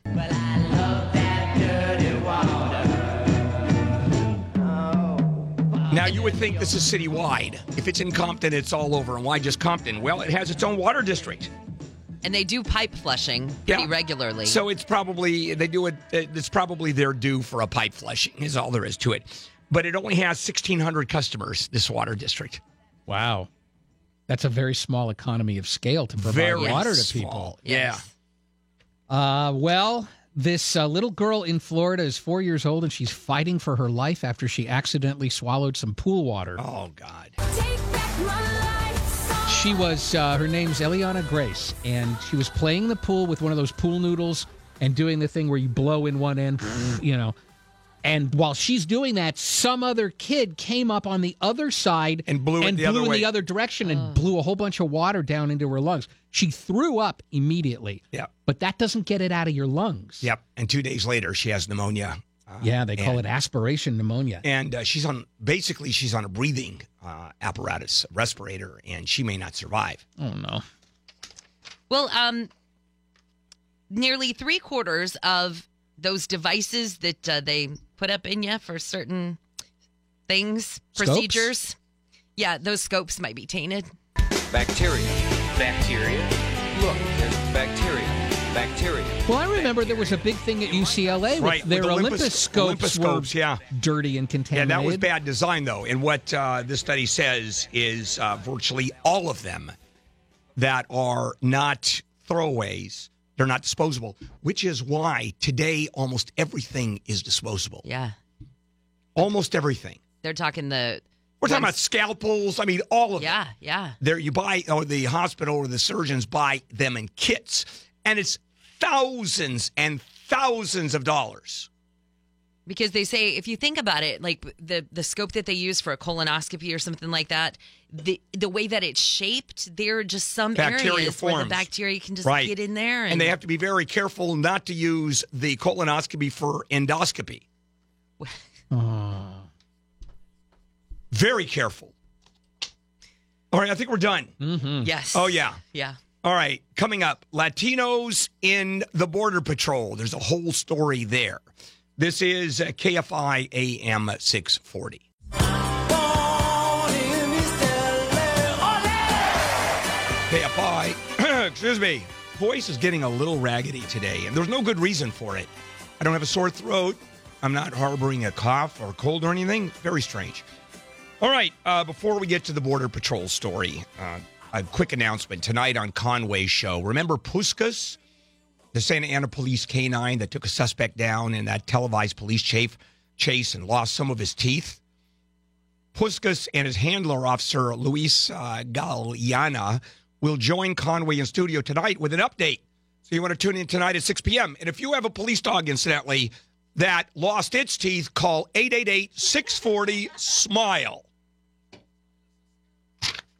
Now, you would think this is citywide. If it's in Compton, it's all over. And why just Compton? Well, it has its own water district. And they do pipe flushing pretty Yeah. regularly. So it's probably they do it. It's probably their due for a pipe flushing. Is all there is to it. But it only has 1,600 customers. This water district. Wow. That's a very small economy of scale to provide Very water to small. people. Yeah. Uh, well, this uh, little girl in Florida is four years old and she's fighting for her life after she accidentally swallowed some pool water. Oh, God. She was, uh, her name's Eliana Grace, and she was playing the pool with one of those pool noodles and doing the thing where you blow in one end, you know. And while she's doing that, some other kid came up on the other side and blew it the other in way. the other direction and blew a whole bunch of water down into her lungs. She threw up immediately. Yeah. But that doesn't get it out of your lungs. Yep. And two days later, she has pneumonia. Uh, Yeah, they call and- it aspiration pneumonia. And uh, she's on basically she's on a breathing uh, apparatus, respirator, and she may not survive. Oh no. Well, um, nearly three quarters of those devices that uh, they put up in you for certain things, Scopes? procedures. Yeah, those scopes might be tainted. Bacteria. Bacteria. Look, there's bacteria. Bacteria. Well, I remember there was a big thing at UCLA with Right, with their Olympus- Olympus, scopes Olympus were yeah. dirty and contaminated. Yeah, that was bad design, though. And what uh, this study says is uh, virtually all of them that are not throwaways, they're not disposable, which is why today almost everything is disposable. Yeah. Almost everything. They're talking the. We're talking about scalpels. I mean, all of Yeah, them. Yeah, yeah. There, you buy, or the hospital or the surgeons buy them in kits, and it's thousands and thousands of dollars. because they say if you think about it like the the scope that they use for a colonoscopy or something like that the the way that it's shaped there are just some Bacteria areas where the forms. bacteria can just Right. get in there and, and they have to be very careful not to use the colonoscopy for endoscopy. Very careful. All right, I think we're done. Mm-hmm. yes Oh, yeah. yeah All right, coming up Latinos in the Border Patrol. There's a whole story there. This is uh, KFI AM 640. KFI, excuse me, voice is getting a little raggedy today, and there's no good reason for it. I don't have a sore throat. I'm not harboring a cough or cold or anything. Very strange. All right, uh, before we get to the Border Patrol story, uh, a quick announcement tonight on Conway's show. Remember Puskas, the Santa Ana Police K9 that took a suspect down in that televised police chase, chase and lost some of his teeth? Puskas and his handler officer, Luis uh, Galeana, will join Conway in studio tonight with an update. So you want to tune in tonight at 6 p.m. And if you have a police dog, incidentally, that lost its teeth, call 888 640 SMILE.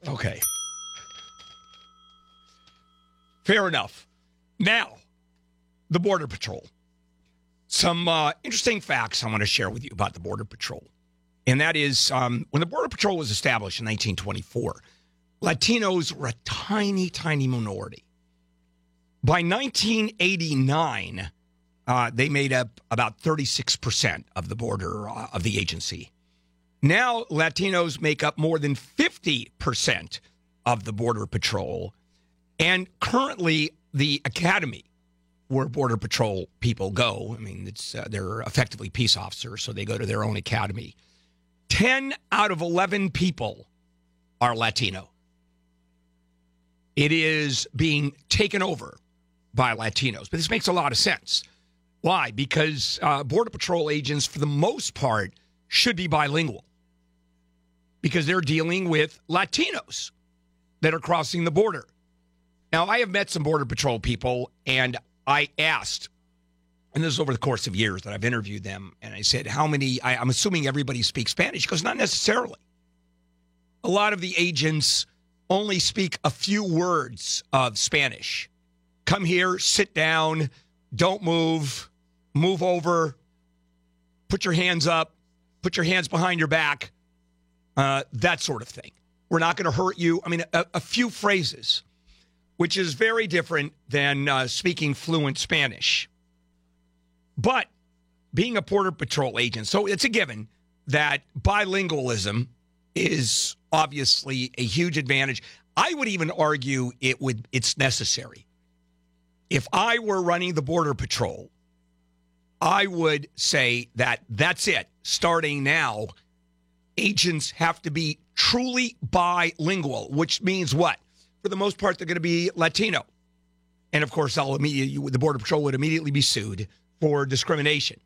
Okay. Fair enough. Now, the Border Patrol. Some uh, interesting facts I want to share with you about the Border Patrol. And that is um, when the Border Patrol was established in 1924, Latinos were a tiny, tiny minority. By 1989, uh, they made up about 36% of the border uh, of the agency. Now, Latinos make up more than 50% of the Border Patrol. And currently, the academy where Border Patrol people go, I mean, it's uh, they're effectively peace officers, so they go to their own academy. 10 out of 11 people are Latino. It is being taken over by Latinos. But this makes a lot of sense. Why? Because uh, Border Patrol agents, for the most part, should be bilingual because they're dealing with Latinos that are crossing the border. Now, I have met some Border Patrol people, and I asked, and this is over the course of years that I've interviewed them, and I said, How many? I, I'm assuming everybody speaks Spanish. Because not necessarily. A lot of the agents only speak a few words of Spanish. Come here, sit down, don't move, move over, put your hands up, put your hands behind your back, uh, that sort of thing. We're not going to hurt you. I mean, a, a few phrases, which is very different than uh, speaking fluent Spanish. But being a Border Patrol agent, so it's a given that bilingualism is obviously a huge advantage. I would even argue it would it's necessary. if I were running the Border Patrol, I would say that that's it. Starting now, agents have to be truly bilingual, which means what? For the most part, they're going to be Latino. And of course, I'll immediately, the Border Patrol would immediately be sued for discrimination.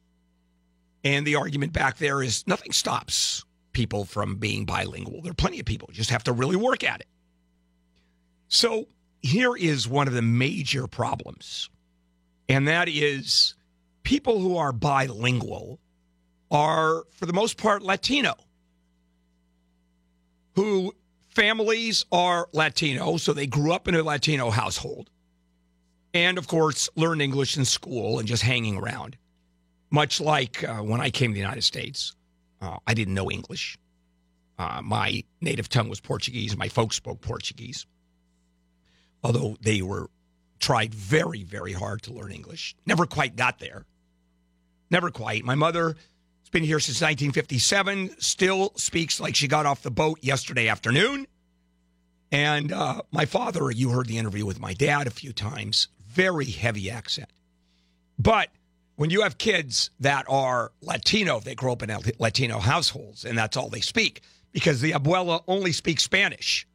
And the argument back there is nothing stops people from being bilingual. There are plenty of people, you just have to really work at it. So here is one of the major problems, and that is people who are bilingual are, for the most part, Latino, who families are Latino, so they grew up in a Latino household, and of course, learned English in school and just hanging around. Much like uh, when I came to the United States, uh, I didn't know English. Uh, my native tongue was Portuguese. My folks spoke Portuguese, although they were tried very, very hard to learn English. Never quite got there. Never quite. My mother has been here since 1957, still speaks like she got off the boat yesterday afternoon. And uh, my father, you heard the interview with my dad a few times, very heavy accent. But when you have kids that are Latino, they grow up in Latino households, and that's all they speak because the abuela only speaks Spanish.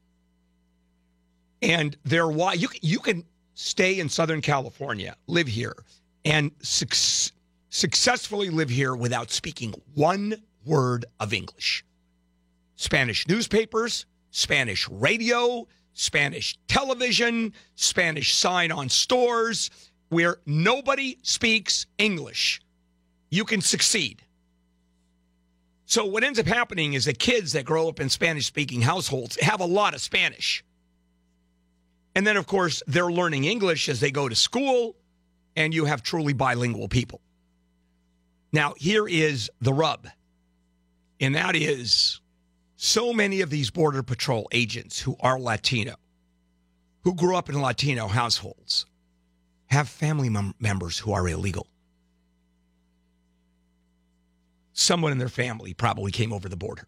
And they're why you you can stay in Southern California, live here, and suc- successfully live here without speaking one word of English. Spanish newspapers, Spanish radio, Spanish television, Spanish sign on stores, where nobody speaks English, you can succeed. So, what ends up happening is that kids that grow up in Spanish speaking households have a lot of Spanish. And then, of course, they're learning English as they go to school, and you have truly bilingual people. Now, here is the rub, and that is so many of these Border Patrol agents who are Latino, who grew up in Latino households, have family mem- members who are illegal. Someone in their family probably came over the border.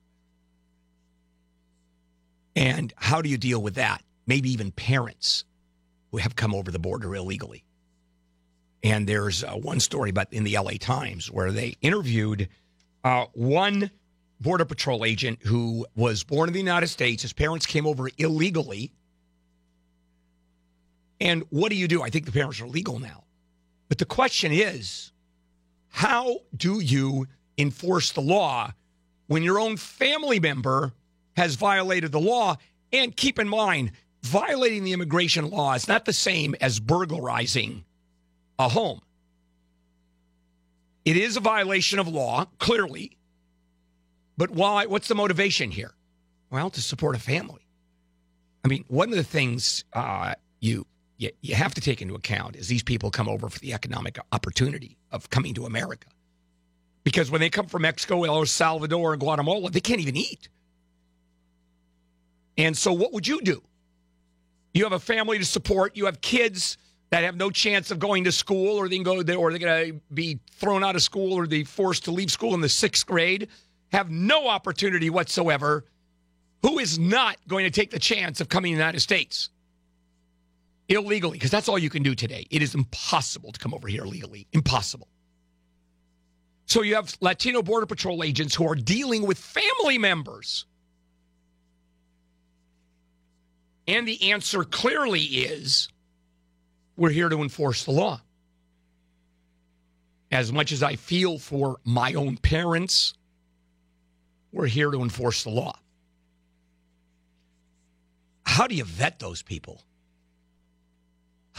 And how do you deal with that? Maybe even parents who have come over the border illegally. And there's uh, one story about in the LA Times where they interviewed uh, one Border Patrol agent who was born in the United States. His parents came over illegally. And what do you do? I think the parents are legal now. But the question is how do you enforce the law when your own family member has violated the law? And keep in mind, violating the immigration law is not the same as burglarizing a home. It is a violation of law, clearly. But why? What's the motivation here? Well, to support a family. I mean, one of the things uh, you, you you have to take into account is these people come over for the economic opportunity of coming to America, because when they come from Mexico, El Salvador, and Guatemala, they can't even eat. And so, what would you do? You have a family to support. You have kids that have no chance of going to school, or they can go there, or they're going to be thrown out of school, or they forced to leave school in the sixth grade. Have no opportunity whatsoever. Who is not going to take the chance of coming to the United States illegally? Because that's all you can do today. It is impossible to come over here legally. Impossible. So you have Latino Border Patrol agents who are dealing with family members. And the answer clearly is we're here to enforce the law. As much as I feel for my own parents, we're here to enforce the law. How do you vet those people?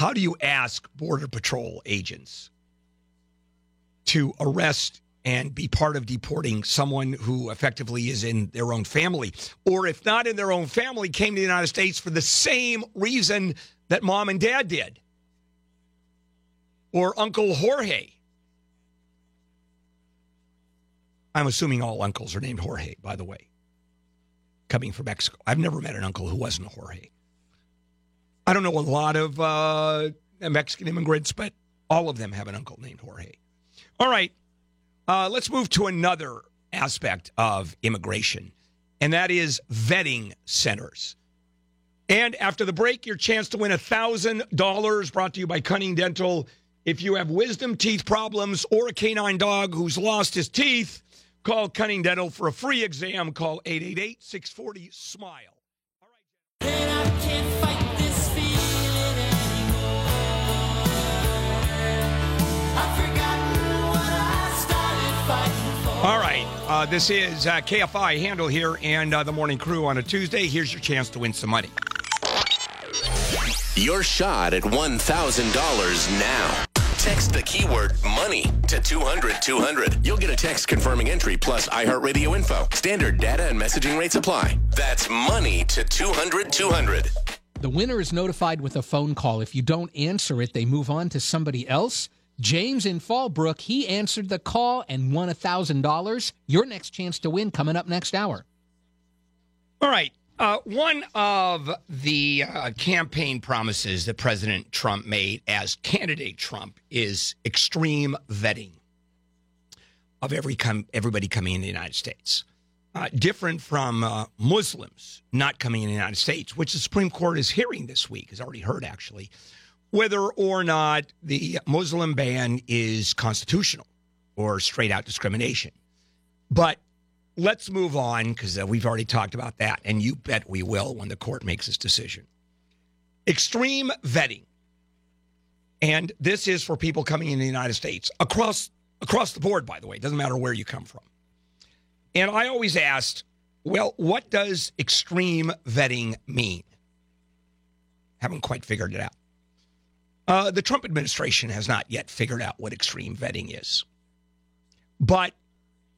How do you ask Border Patrol agents to arrest and be part of deporting someone who effectively is in their own family? Or if not in their own family, came to the United States for the same reason that mom and dad did? Or Uncle Jorge? I'm assuming all uncles are named Jorge, by the way, coming from Mexico. I've never met an uncle who wasn't a Jorge. I don't know a lot of uh, Mexican immigrants, but all of them have an uncle named Jorge. All right, uh, let's move to another aspect of immigration, and that is vetting centers. And after the break, your chance to win $1,000 brought to you by Cunning Dental. If you have wisdom teeth problems or a canine dog who's lost his teeth, call Cunning Dental for a free exam. Call 888 640 SMILE. All right. Uh, this is uh, KFI Handel here and uh, the morning crew on a Tuesday. Here's your chance to win some money. Your shot at $1,000 now. Text the keyword money to 200 200. You'll get a text confirming entry plus iHeartRadio info. Standard data and messaging rates apply. That's money to 200 200. The winner is notified with a phone call. If you don't answer it, they move on to somebody else. James in Fallbrook, he answered the call and won $1,000. Your next chance to win coming up next hour. All right. Uh, one of the uh, campaign promises that President Trump made as candidate Trump is extreme vetting of every com- everybody coming in the United States. Uh, different from uh, Muslims not coming in the United States, which the Supreme Court is hearing this week, has already heard actually, whether or not the Muslim ban is constitutional or straight out discrimination. But let's move on because uh, we've already talked about that, and you bet we will when the court makes its decision. Extreme vetting, and this is for people coming in the United States across across the board. By the way, it doesn't matter where you come from. And I always asked, well, what does extreme vetting mean? Haven't quite figured it out. Uh, the Trump administration has not yet figured out what extreme vetting is. But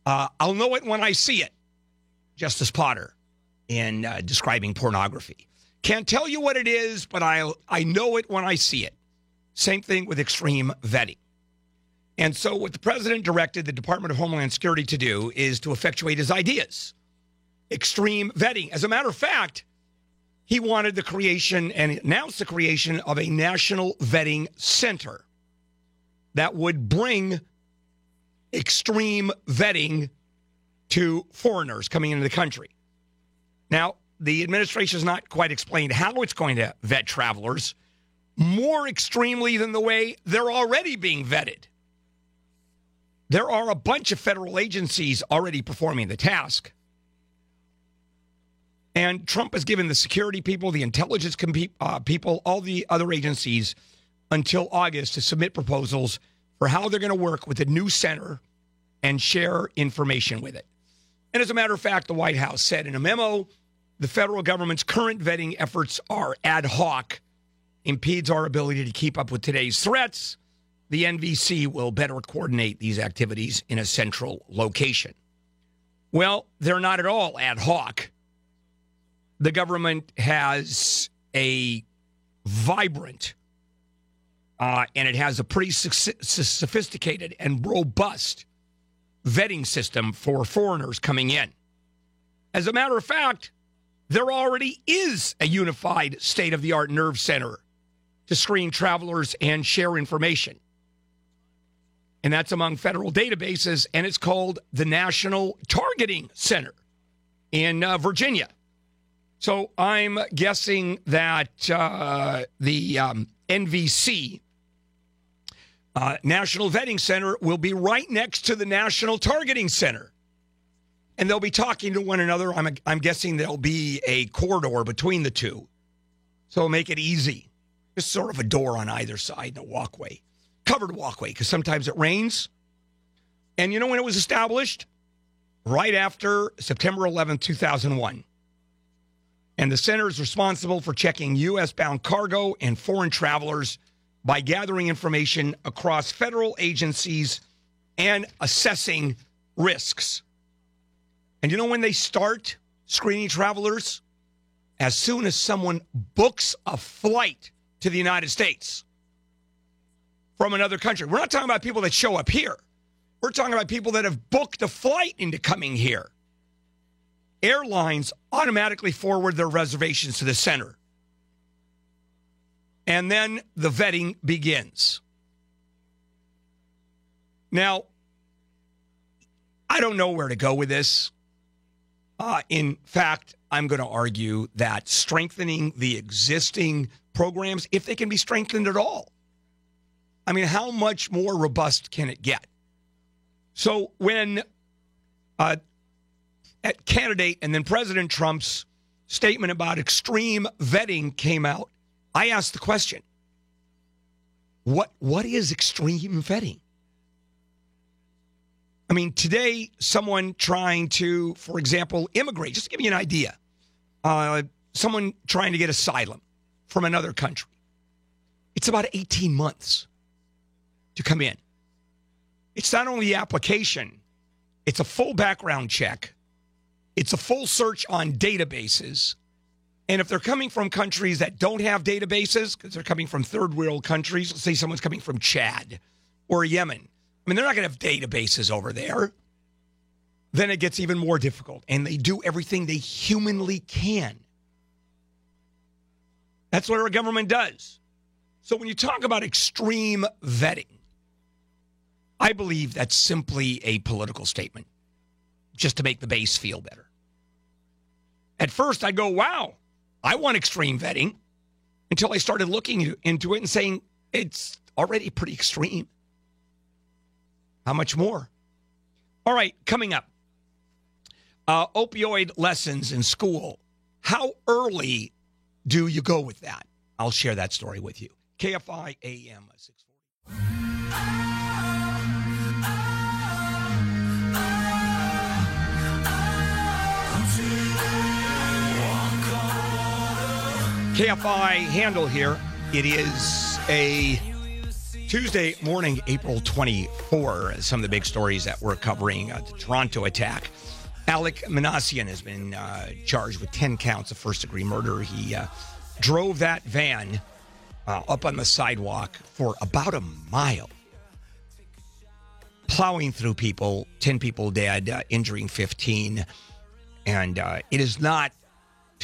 uh, I'll know it when I see it. Justice Potter in uh, describing pornography. Can't tell you what it is, but I I know it when I see it. Same thing with extreme vetting. And so, what the president directed the Department of Homeland Security to do is to effectuate his ideas. Extreme vetting. As a matter of fact, he wanted the creation and announced the creation of a national vetting center that would bring extreme vetting to foreigners coming into the country. Now, the administration has not quite explained how it's going to vet travelers more extremely than the way they're already being vetted. There are a bunch of federal agencies already performing the task. And Trump has given the security people, the intelligence com- uh, people, all the other agencies until August to submit proposals for how they're going to work with the new center and share information with it. And as a matter of fact, the White House said in a memo the federal government's current vetting efforts are ad hoc, impedes our ability to keep up with today's threats. The NVC will better coordinate these activities in a central location. Well, they're not at all ad hoc. The government has a vibrant uh, and it has a pretty sophisticated and robust vetting system for foreigners coming in. As a matter of fact, there already is a unified state of the art nerve center to screen travelers and share information. And that's among federal databases, and it's called the National Targeting Center in uh, Virginia. So I'm guessing that uh, the um, NVC, uh, National Vetting Center, will be right next to the National Targeting Center. And they'll be talking to one another. I'm, I'm guessing there'll be a corridor between the two. So make it easy. Just sort of a door on either side and a walkway, covered walkway, because sometimes it rains. And you know when it was established? Right after September 11, 2001. And the center is responsible for checking U.S. bound cargo and foreign travelers by gathering information across federal agencies and assessing risks. And you know when they start screening travelers? As soon as someone books a flight to the United States from another country. We're not talking about people that show up here. We're talking about people that have booked a flight into coming here. Airlines automatically forward their reservations to the center. And then the vetting begins. Now, I don't know where to go with this. Uh, in fact, I'm going to argue that strengthening the existing programs, if they can be strengthened at all, I mean, how much more robust can it get? So when uh, at candidate and then President Trump's statement about extreme vetting came out, I asked the question: What what is extreme vetting? I mean, today, someone trying to, for example, immigrate, just to give you an idea, uh, someone trying to get asylum from another country, it's about 18 months to come in. It's not only the application, it's a full background check, it's a full search on databases. And if they're coming from countries that don't have databases, because they're coming from third world countries, let's say someone's coming from Chad or Yemen, I mean, they're not going to have databases over there. Then it gets even more difficult. And they do everything they humanly can. That's what our government does. So when you talk about extreme vetting, I believe that's simply a political statement just to make the base feel better. At first, I'd go, wow, I want extreme vetting until I started looking into it and saying it's already pretty extreme. How much more? All right, coming up uh, opioid lessons in school. How early do you go with that? I'll share that story with you. KFI AM 640. KFI Handel here. It is a Tuesday morning, April 24. Some of the big stories that we're covering uh, the Toronto attack. Alek Minassian has been uh, charged with 10 counts of first degree murder. He uh, drove that van uh, up on the sidewalk for about a mile, plowing through people, 10 people dead, uh, injuring 15. And uh, it is not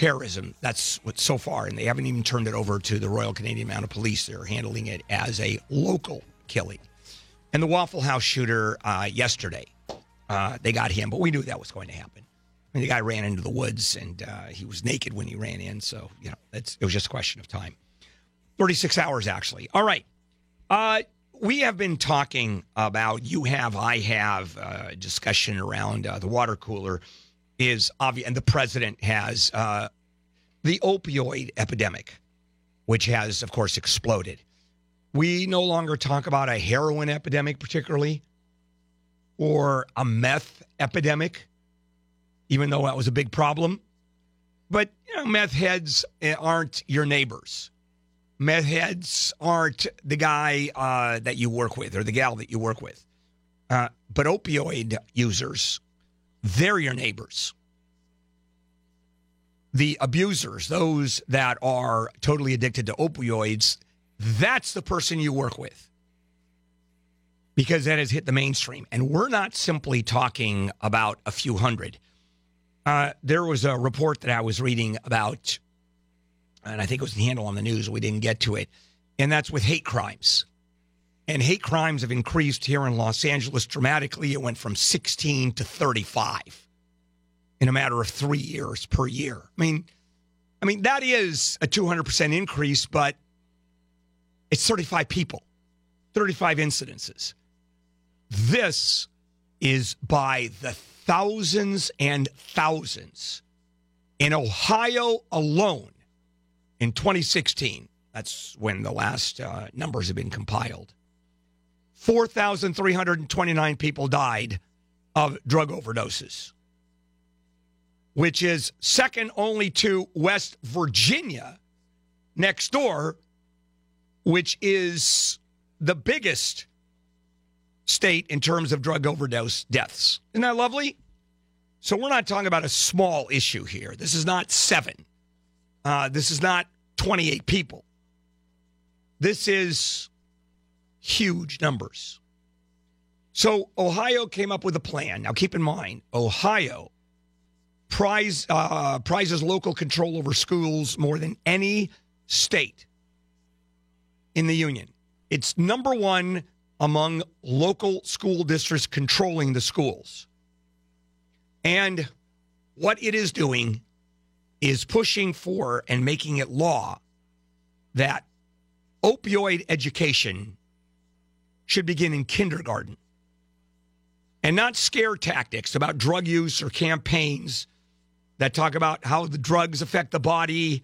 terrorism. That's what so far, and they haven't even turned it over to the Royal Canadian Mounted Police. They're handling it as a local killing. And the Waffle House shooter uh, yesterday, uh, they got him, but we knew that was going to happen. I mean, the guy ran into the woods, and uh, he was naked when he ran in, so you know it was just a question of time. Thirty-six hours, actually. All right. Uh, we have been talking about you have, I have uh, discussion around uh, the water cooler is obvious, and the president has uh, the opioid epidemic, which has, of course, exploded. We no longer talk about a heroin epidemic, particularly, or a meth epidemic, even though that was a big problem. But you know, meth heads eh, aren't your neighbors. Meth heads aren't the guy uh, that you work with or the gal that you work with. Uh, but opioid users they're your neighbors. The abusers, those that are totally addicted to opioids, that's the person you work with because that has hit the mainstream. And we're not simply talking about a few hundred. Uh, there was a report that I was reading about, and I think it was the Handel on the news. We didn't get to it. And that's with hate crimes. And hate crimes have increased here in Los Angeles dramatically. It went from 16 to 35 in a matter of three years per year. I mean, I mean that is a 200% increase, but it's 35 people, 35 incidences. This is by the thousands and thousands. In Ohio alone, in 2016, that's when the last uh, numbers have been compiled. 4,329 people died of drug overdoses, which is second only to West Virginia next door, which is the biggest state in terms of drug overdose deaths. Isn't that lovely? So we're not talking about a small issue here. This is not seven. Uh, this is not 28 people. This is huge numbers. So Ohio came up with a plan. Now keep in mind, Ohio prize, uh, prizes local control over schools more than any state in the union. It's number one among local school districts controlling the schools. And what it is doing is pushing for and making it law that opioid education should begin in kindergarten and not scare tactics about drug use or campaigns that talk about how the drugs affect the body.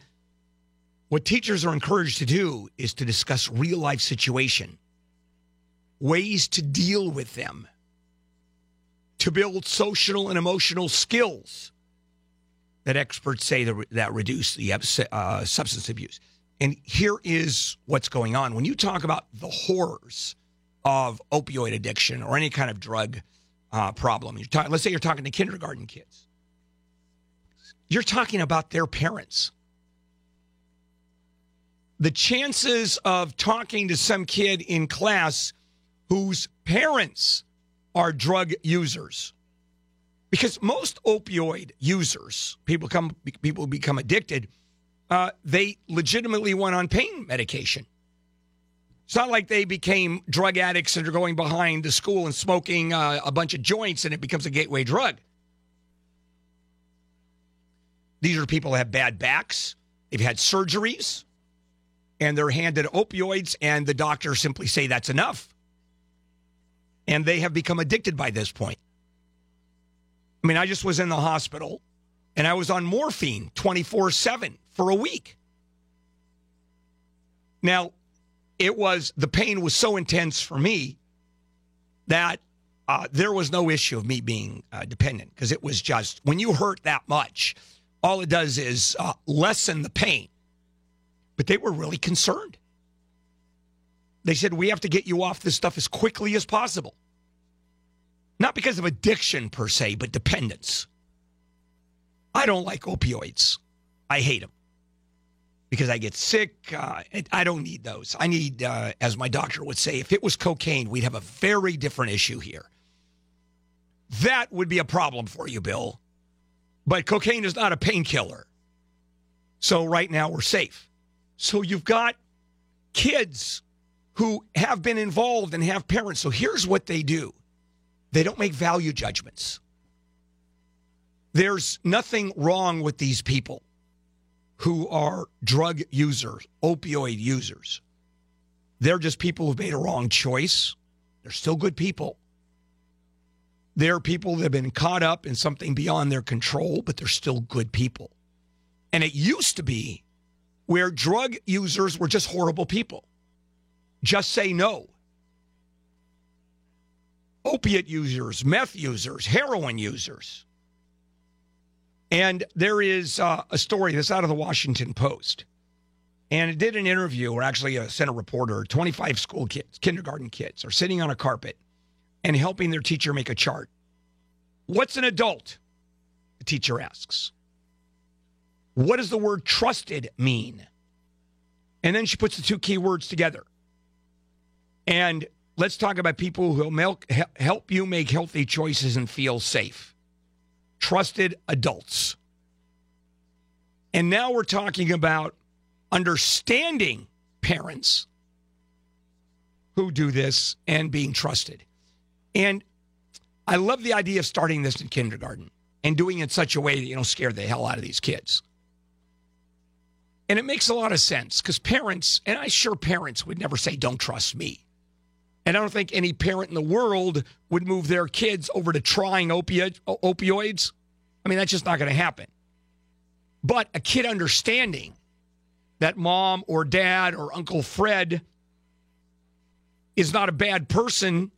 What teachers are encouraged to do is to discuss real life situation, ways to deal with them, to build social and emotional skills that experts say that, reduce the uh, substance abuse. And here is what's going on. When you talk about the horrors of opioid addiction or any kind of drug uh, problem, you're let's say you're talking to kindergarten kids, you're talking about their parents. The chances of talking to some kid in class whose parents are drug users because most opioid users, people come, people become addicted. Uh, they legitimately went on pain medication. It's not like they became drug addicts and are going behind the school and smoking uh, a bunch of joints and it becomes a gateway drug. These are people that have bad backs, they've had surgeries, and they're handed opioids, and the doctors simply say that's enough. And they have become addicted by this point. I mean, I just was in the hospital and I was on morphine 24 7 for a week. Now, it was the pain was so intense for me that uh, there was no issue of me being uh, dependent because it was just when you hurt that much, all it does is uh, lessen the pain. But they were really concerned. They said, We have to get you off this stuff as quickly as possible. Not because of addiction per se, but dependence. I don't like opioids. I hate them because I get sick. Uh, I don't need those. I need, uh, as my doctor would say, if it was cocaine, we'd have a very different issue here. That would be a problem for you, Bill. But cocaine is not a painkiller. So right now we're safe. So you've got kids who have been involved and have parents. So here's what they do they don't make value judgments. There's nothing wrong with these people who are drug users, opioid users. They're just people who've made a wrong choice. They're still good people. They're people that have been caught up in something beyond their control, but they're still good people. And it used to be where drug users were just horrible people. Just say no. Opiate users, meth users, heroin users. And there is uh, a story that's out of the Washington Post. And it did an interview, or actually a Senate reporter, 25 school kids, kindergarten kids, are sitting on a carpet and helping their teacher make a chart. What's an adult? The teacher asks. What does the word trusted mean? And then she puts the two key words together. And let's talk about people who help you make healthy choices and feel safe. Trusted adults. And now we're talking about understanding parents who do this and being trusted. And I love the idea of starting this in kindergarten and doing it in such a way that you don't scare the hell out of these kids. And it makes a lot of sense because parents, and I'm sure parents would never say, don't trust me. And I don't think any parent in the world would move their kids over to trying opi- opioids. I mean, that's just not going to happen. But a kid understanding that mom or dad or Uncle Fred is not a bad person,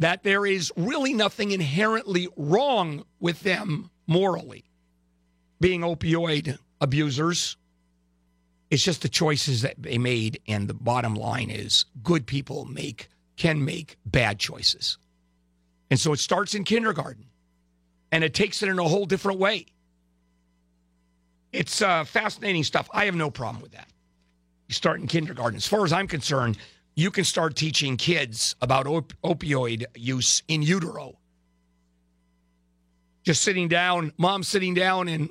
that there is really nothing inherently wrong with them morally, being opioid abusers it's just the choices that they made, and the bottom line is good people make can make bad choices. And so it starts in kindergarten and it takes it in a whole different way. It's uh, fascinating stuff. I have no problem with that. You start in kindergarten. As far as I'm concerned, you can start teaching kids about op- opioid use in utero. Just sitting down, mom sitting down and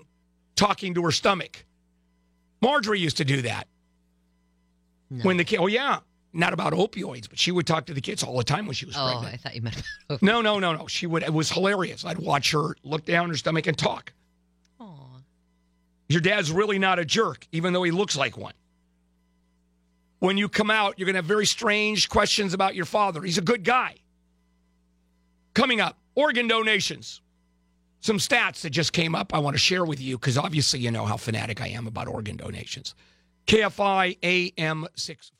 talking to her stomach Marjorie used to do that. No. When the kid, oh yeah, not about opioids, but she would talk to the kids all the time when she was oh, pregnant. I thought you meant. no, no, no, no. She would. It was hilarious. I'd watch her look down her stomach and talk. Aww. Your dad's really not a jerk, even though he looks like one. When you come out, you're going to have very strange questions about your father. He's a good guy. Coming up, organ donations. Some stats that just came up I want to share with you because obviously you know how fanatic I am about organ donations. KFI AM 6.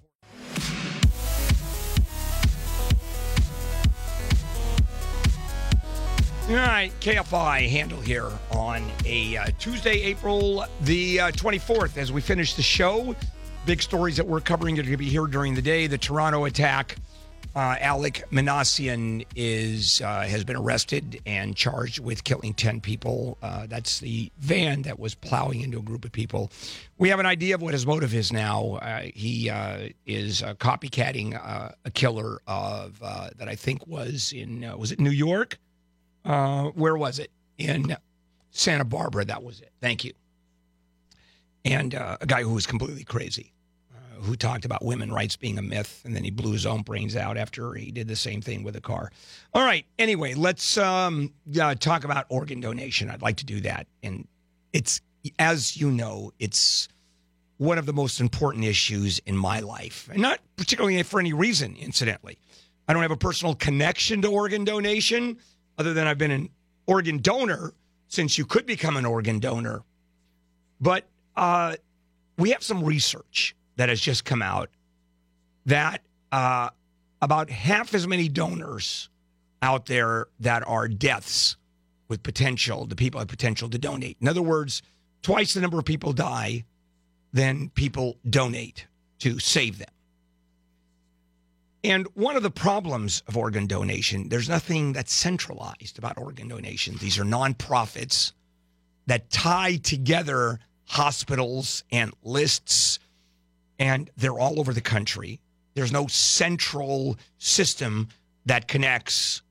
All right, KFI Handel here on a uh, Tuesday, April the uh, 24th. As we finish the show, big stories that we're covering are going to be here during the day. The Toronto attack. Uh, Alek Minassian is uh, has been arrested and charged with killing ten people. Uh, that's the van that was plowing into a group of people. We have an idea of what his motive is now. Uh, he uh, is uh, copycatting a killer of that I think was in was it New York? Where was it? In Santa Barbara. That was it. Thank you. And a guy who was completely crazy who talked about women rights being a myth, and then he blew his own brains out after he did the same thing with a car. All right. Anyway, let's um, uh, talk about organ donation. I'd like to do that, and it's as you know, it's one of the most important issues in my life, and not particularly for any reason. Incidentally, I don't have a personal connection to organ donation, other than I've been an organ donor since you could become an organ donor. But uh, we have some research that has just come out that uh, about half as many donors out there that are deaths with potential, the people have potential to donate. In other words, twice the number of people die than people donate to save them. And one of the problems of organ donation, there's nothing that's centralized about organ donation. These are nonprofits that tie together hospitals and lists, and they're all over the country. There's no central system that connects,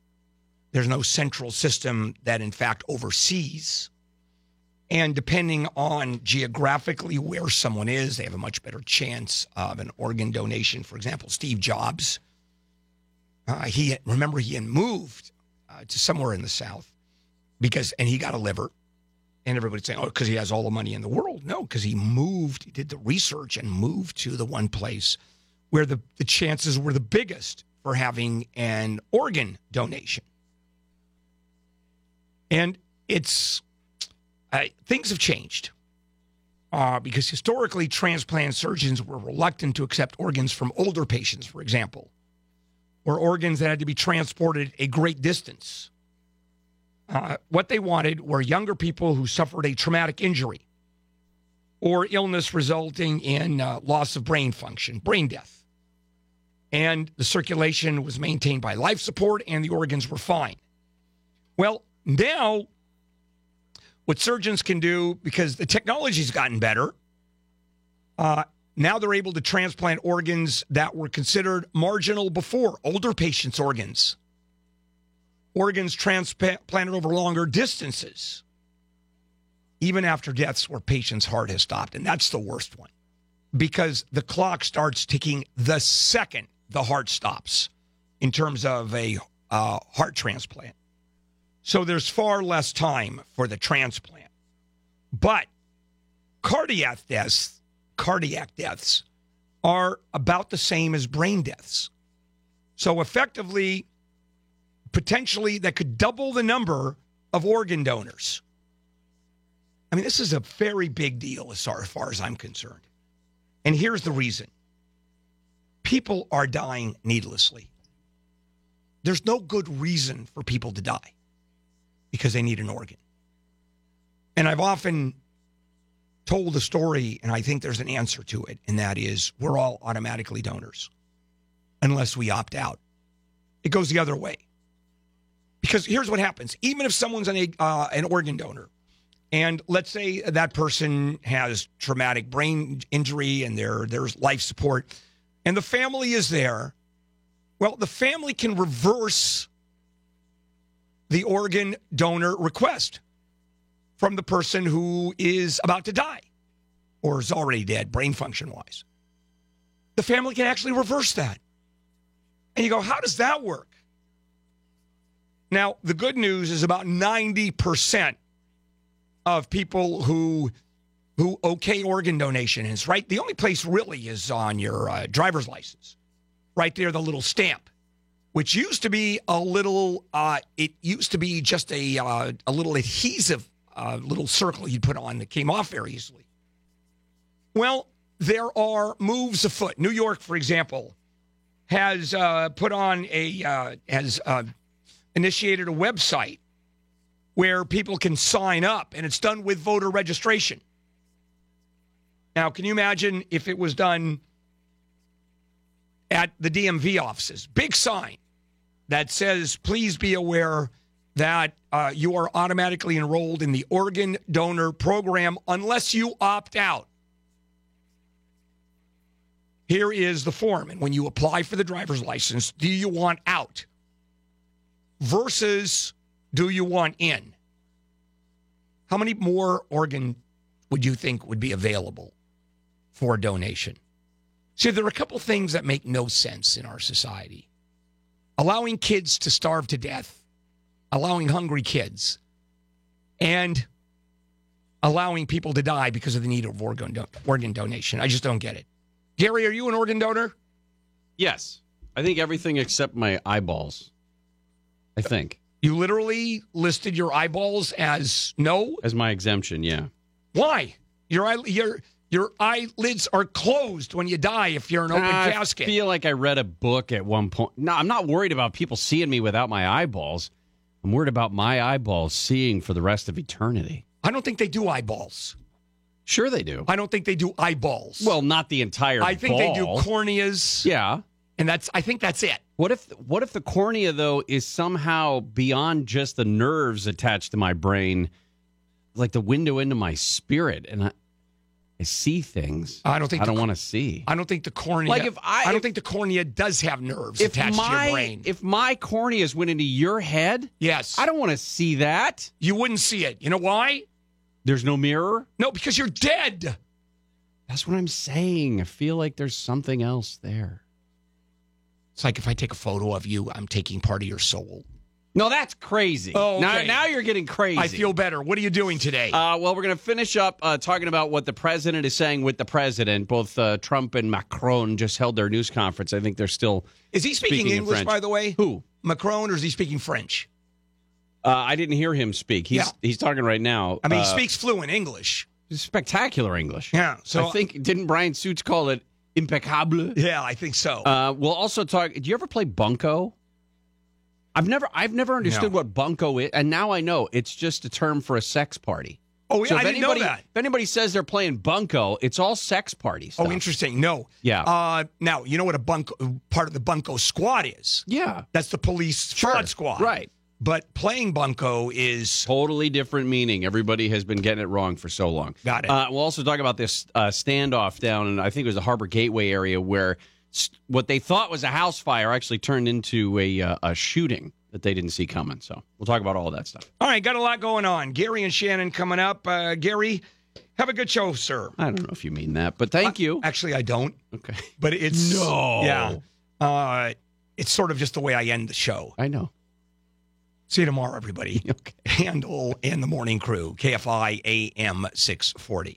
there's no central system that, in fact, oversees. And depending on geographically where someone is, they have a much better chance of an organ donation. For example, Steve Jobs, uh, he remember he had moved uh, to somewhere in the South because, and he got a liver. And everybody's saying, oh, because he has all the money in the world. No, because he moved, he did the research and moved to the one place where the, the chances were the biggest for having an organ donation. And it's, uh, things have changed uh, because historically transplant surgeons were reluctant to accept organs from older patients, for example, or organs that had to be transported a great distance. Uh, what they wanted were younger people who suffered a traumatic injury or illness resulting in uh, loss of brain function, brain death. And the circulation was maintained by life support and the organs were fine. Well, now what surgeons can do, because the technology's gotten better, uh, now they're able to transplant organs that were considered marginal before, older patients' organs organs transplanted over longer distances, even after deaths where patient's heart has stopped. And that's the worst one because the clock starts ticking the second the heart stops in terms of a uh, heart transplant. So there's far less time for the transplant. But cardiac deaths, cardiac deaths are about the same as brain deaths. So effectively, potentially that could double the number of organ donors. I mean, this is a very big deal as far, as far as I'm concerned. And here's the reason people are dying needlessly. There's no good reason for people to die because they need an organ. And I've often told the story, and I think there's an answer to it, and that is we're all automatically donors unless we opt out. It goes the other way. Because here's what happens: even if someone's an uh, an organ donor, and let's say that person has traumatic brain injury and there there's life support, and the family is there, well, the family can reverse the organ donor request from the person who is about to die or is already dead, brain function wise. The family can actually reverse that. And you go, how does that work? Now, the good news is about 90% of people who who okay organ donation is, right? The only place really is on your uh, driver's license. Right there, the little stamp, which used to be a little, uh, it used to be just a, uh, a little adhesive uh, little circle you'd put on that came off very easily. Well, there are moves afoot. New York, for example, has uh, put on a, uh, has initiated a website where people can sign up, and it's done with voter registration. Now, can you imagine if it was done at the DMV offices? Big sign that says, please be aware that uh, you are automatically enrolled in the organ donor program unless you opt out. Here is the form. And when you apply for the driver's license, do you want out versus do you want in? How many more organ would you think would be available for donation? See, there are a couple things that make no sense in our society. Allowing kids to starve to death, allowing hungry kids, and allowing people to die because of the need of organ, do- organ donation. I just don't get it. Gary, are you an organ donor? Yes. I think everything except my eyeballs. I think. You literally listed your eyeballs as no? As my exemption, yeah. Why? Your eye, your your eyelids are closed when you die if you're an open I casket. I feel like I read a book at one point. No, I'm not worried about people seeing me without my eyeballs. I'm worried about my eyeballs seeing for the rest of eternity. I don't think they do eyeballs. Sure, they do. I don't think they do eyeballs. Well, not the entire. I think they do corneas. Yeah, and that's. I think that's it. What if what if the cornea though is somehow beyond just the nerves attached to my brain, like the window into my spirit, and I, I see things. I don't think I don't want to see. I don't think the cornea. Like if I- I don't if- think the cornea does have nerves attached to my your brain. if my corneas went into your head, yes, I don't want to see that. You wouldn't see it. You know why? There's no mirror. No, because you're dead. That's what I'm saying. I feel like there's something else there. It's like if I take a photo of you, I'm taking part of your soul. No, that's crazy. Oh, now, okay. now you're getting crazy. I feel better. What are you doing today? Uh, well, we're going to finish up uh, talking about what the president is saying with the president. Both uh, Trump and Macron just held their news conference. I think they're still. Is he speaking, in English, by the way? Who? Macron, or is he speaking French? Uh, I didn't hear him speak. He's Yeah. he's talking right now. I mean, he Uh, speaks fluent English. spectacular English. Yeah. So I think didn't Brian Suits call it impeccable? Yeah, I think so. Uh, we'll also talk. Do you ever play bunco? I've never I've never understood No. what bunco is, and now I know it's just a term for a sex party. Oh, yeah, if I didn't know anybody, that. If anybody says they're playing bunco, it's all sex parties. Oh, interesting. No. Yeah. Uh, now you know what a bunco part of the bunco squad is. Yeah. That's the police fraud squad. Right. But playing bunco is totally different meaning. Everybody has been getting it wrong for so long. Got it. Uh, we'll also talk about this uh, standoff down in I think it was the Harbor Gateway area where st- what they thought was a house fire actually turned into a uh, a shooting that they didn't see coming. So we'll talk about all that stuff. All right, got a lot going on. Gary and Shannon coming up. Uh, Gary, have a good show, sir. I don't know if you mean that, but thank you. Actually, I don't. Okay. But it's No. Yeah. Uh, it's sort of just the way I end the show. I know. See you tomorrow, everybody. Okay. Handel and the morning crew, KFI AM 640.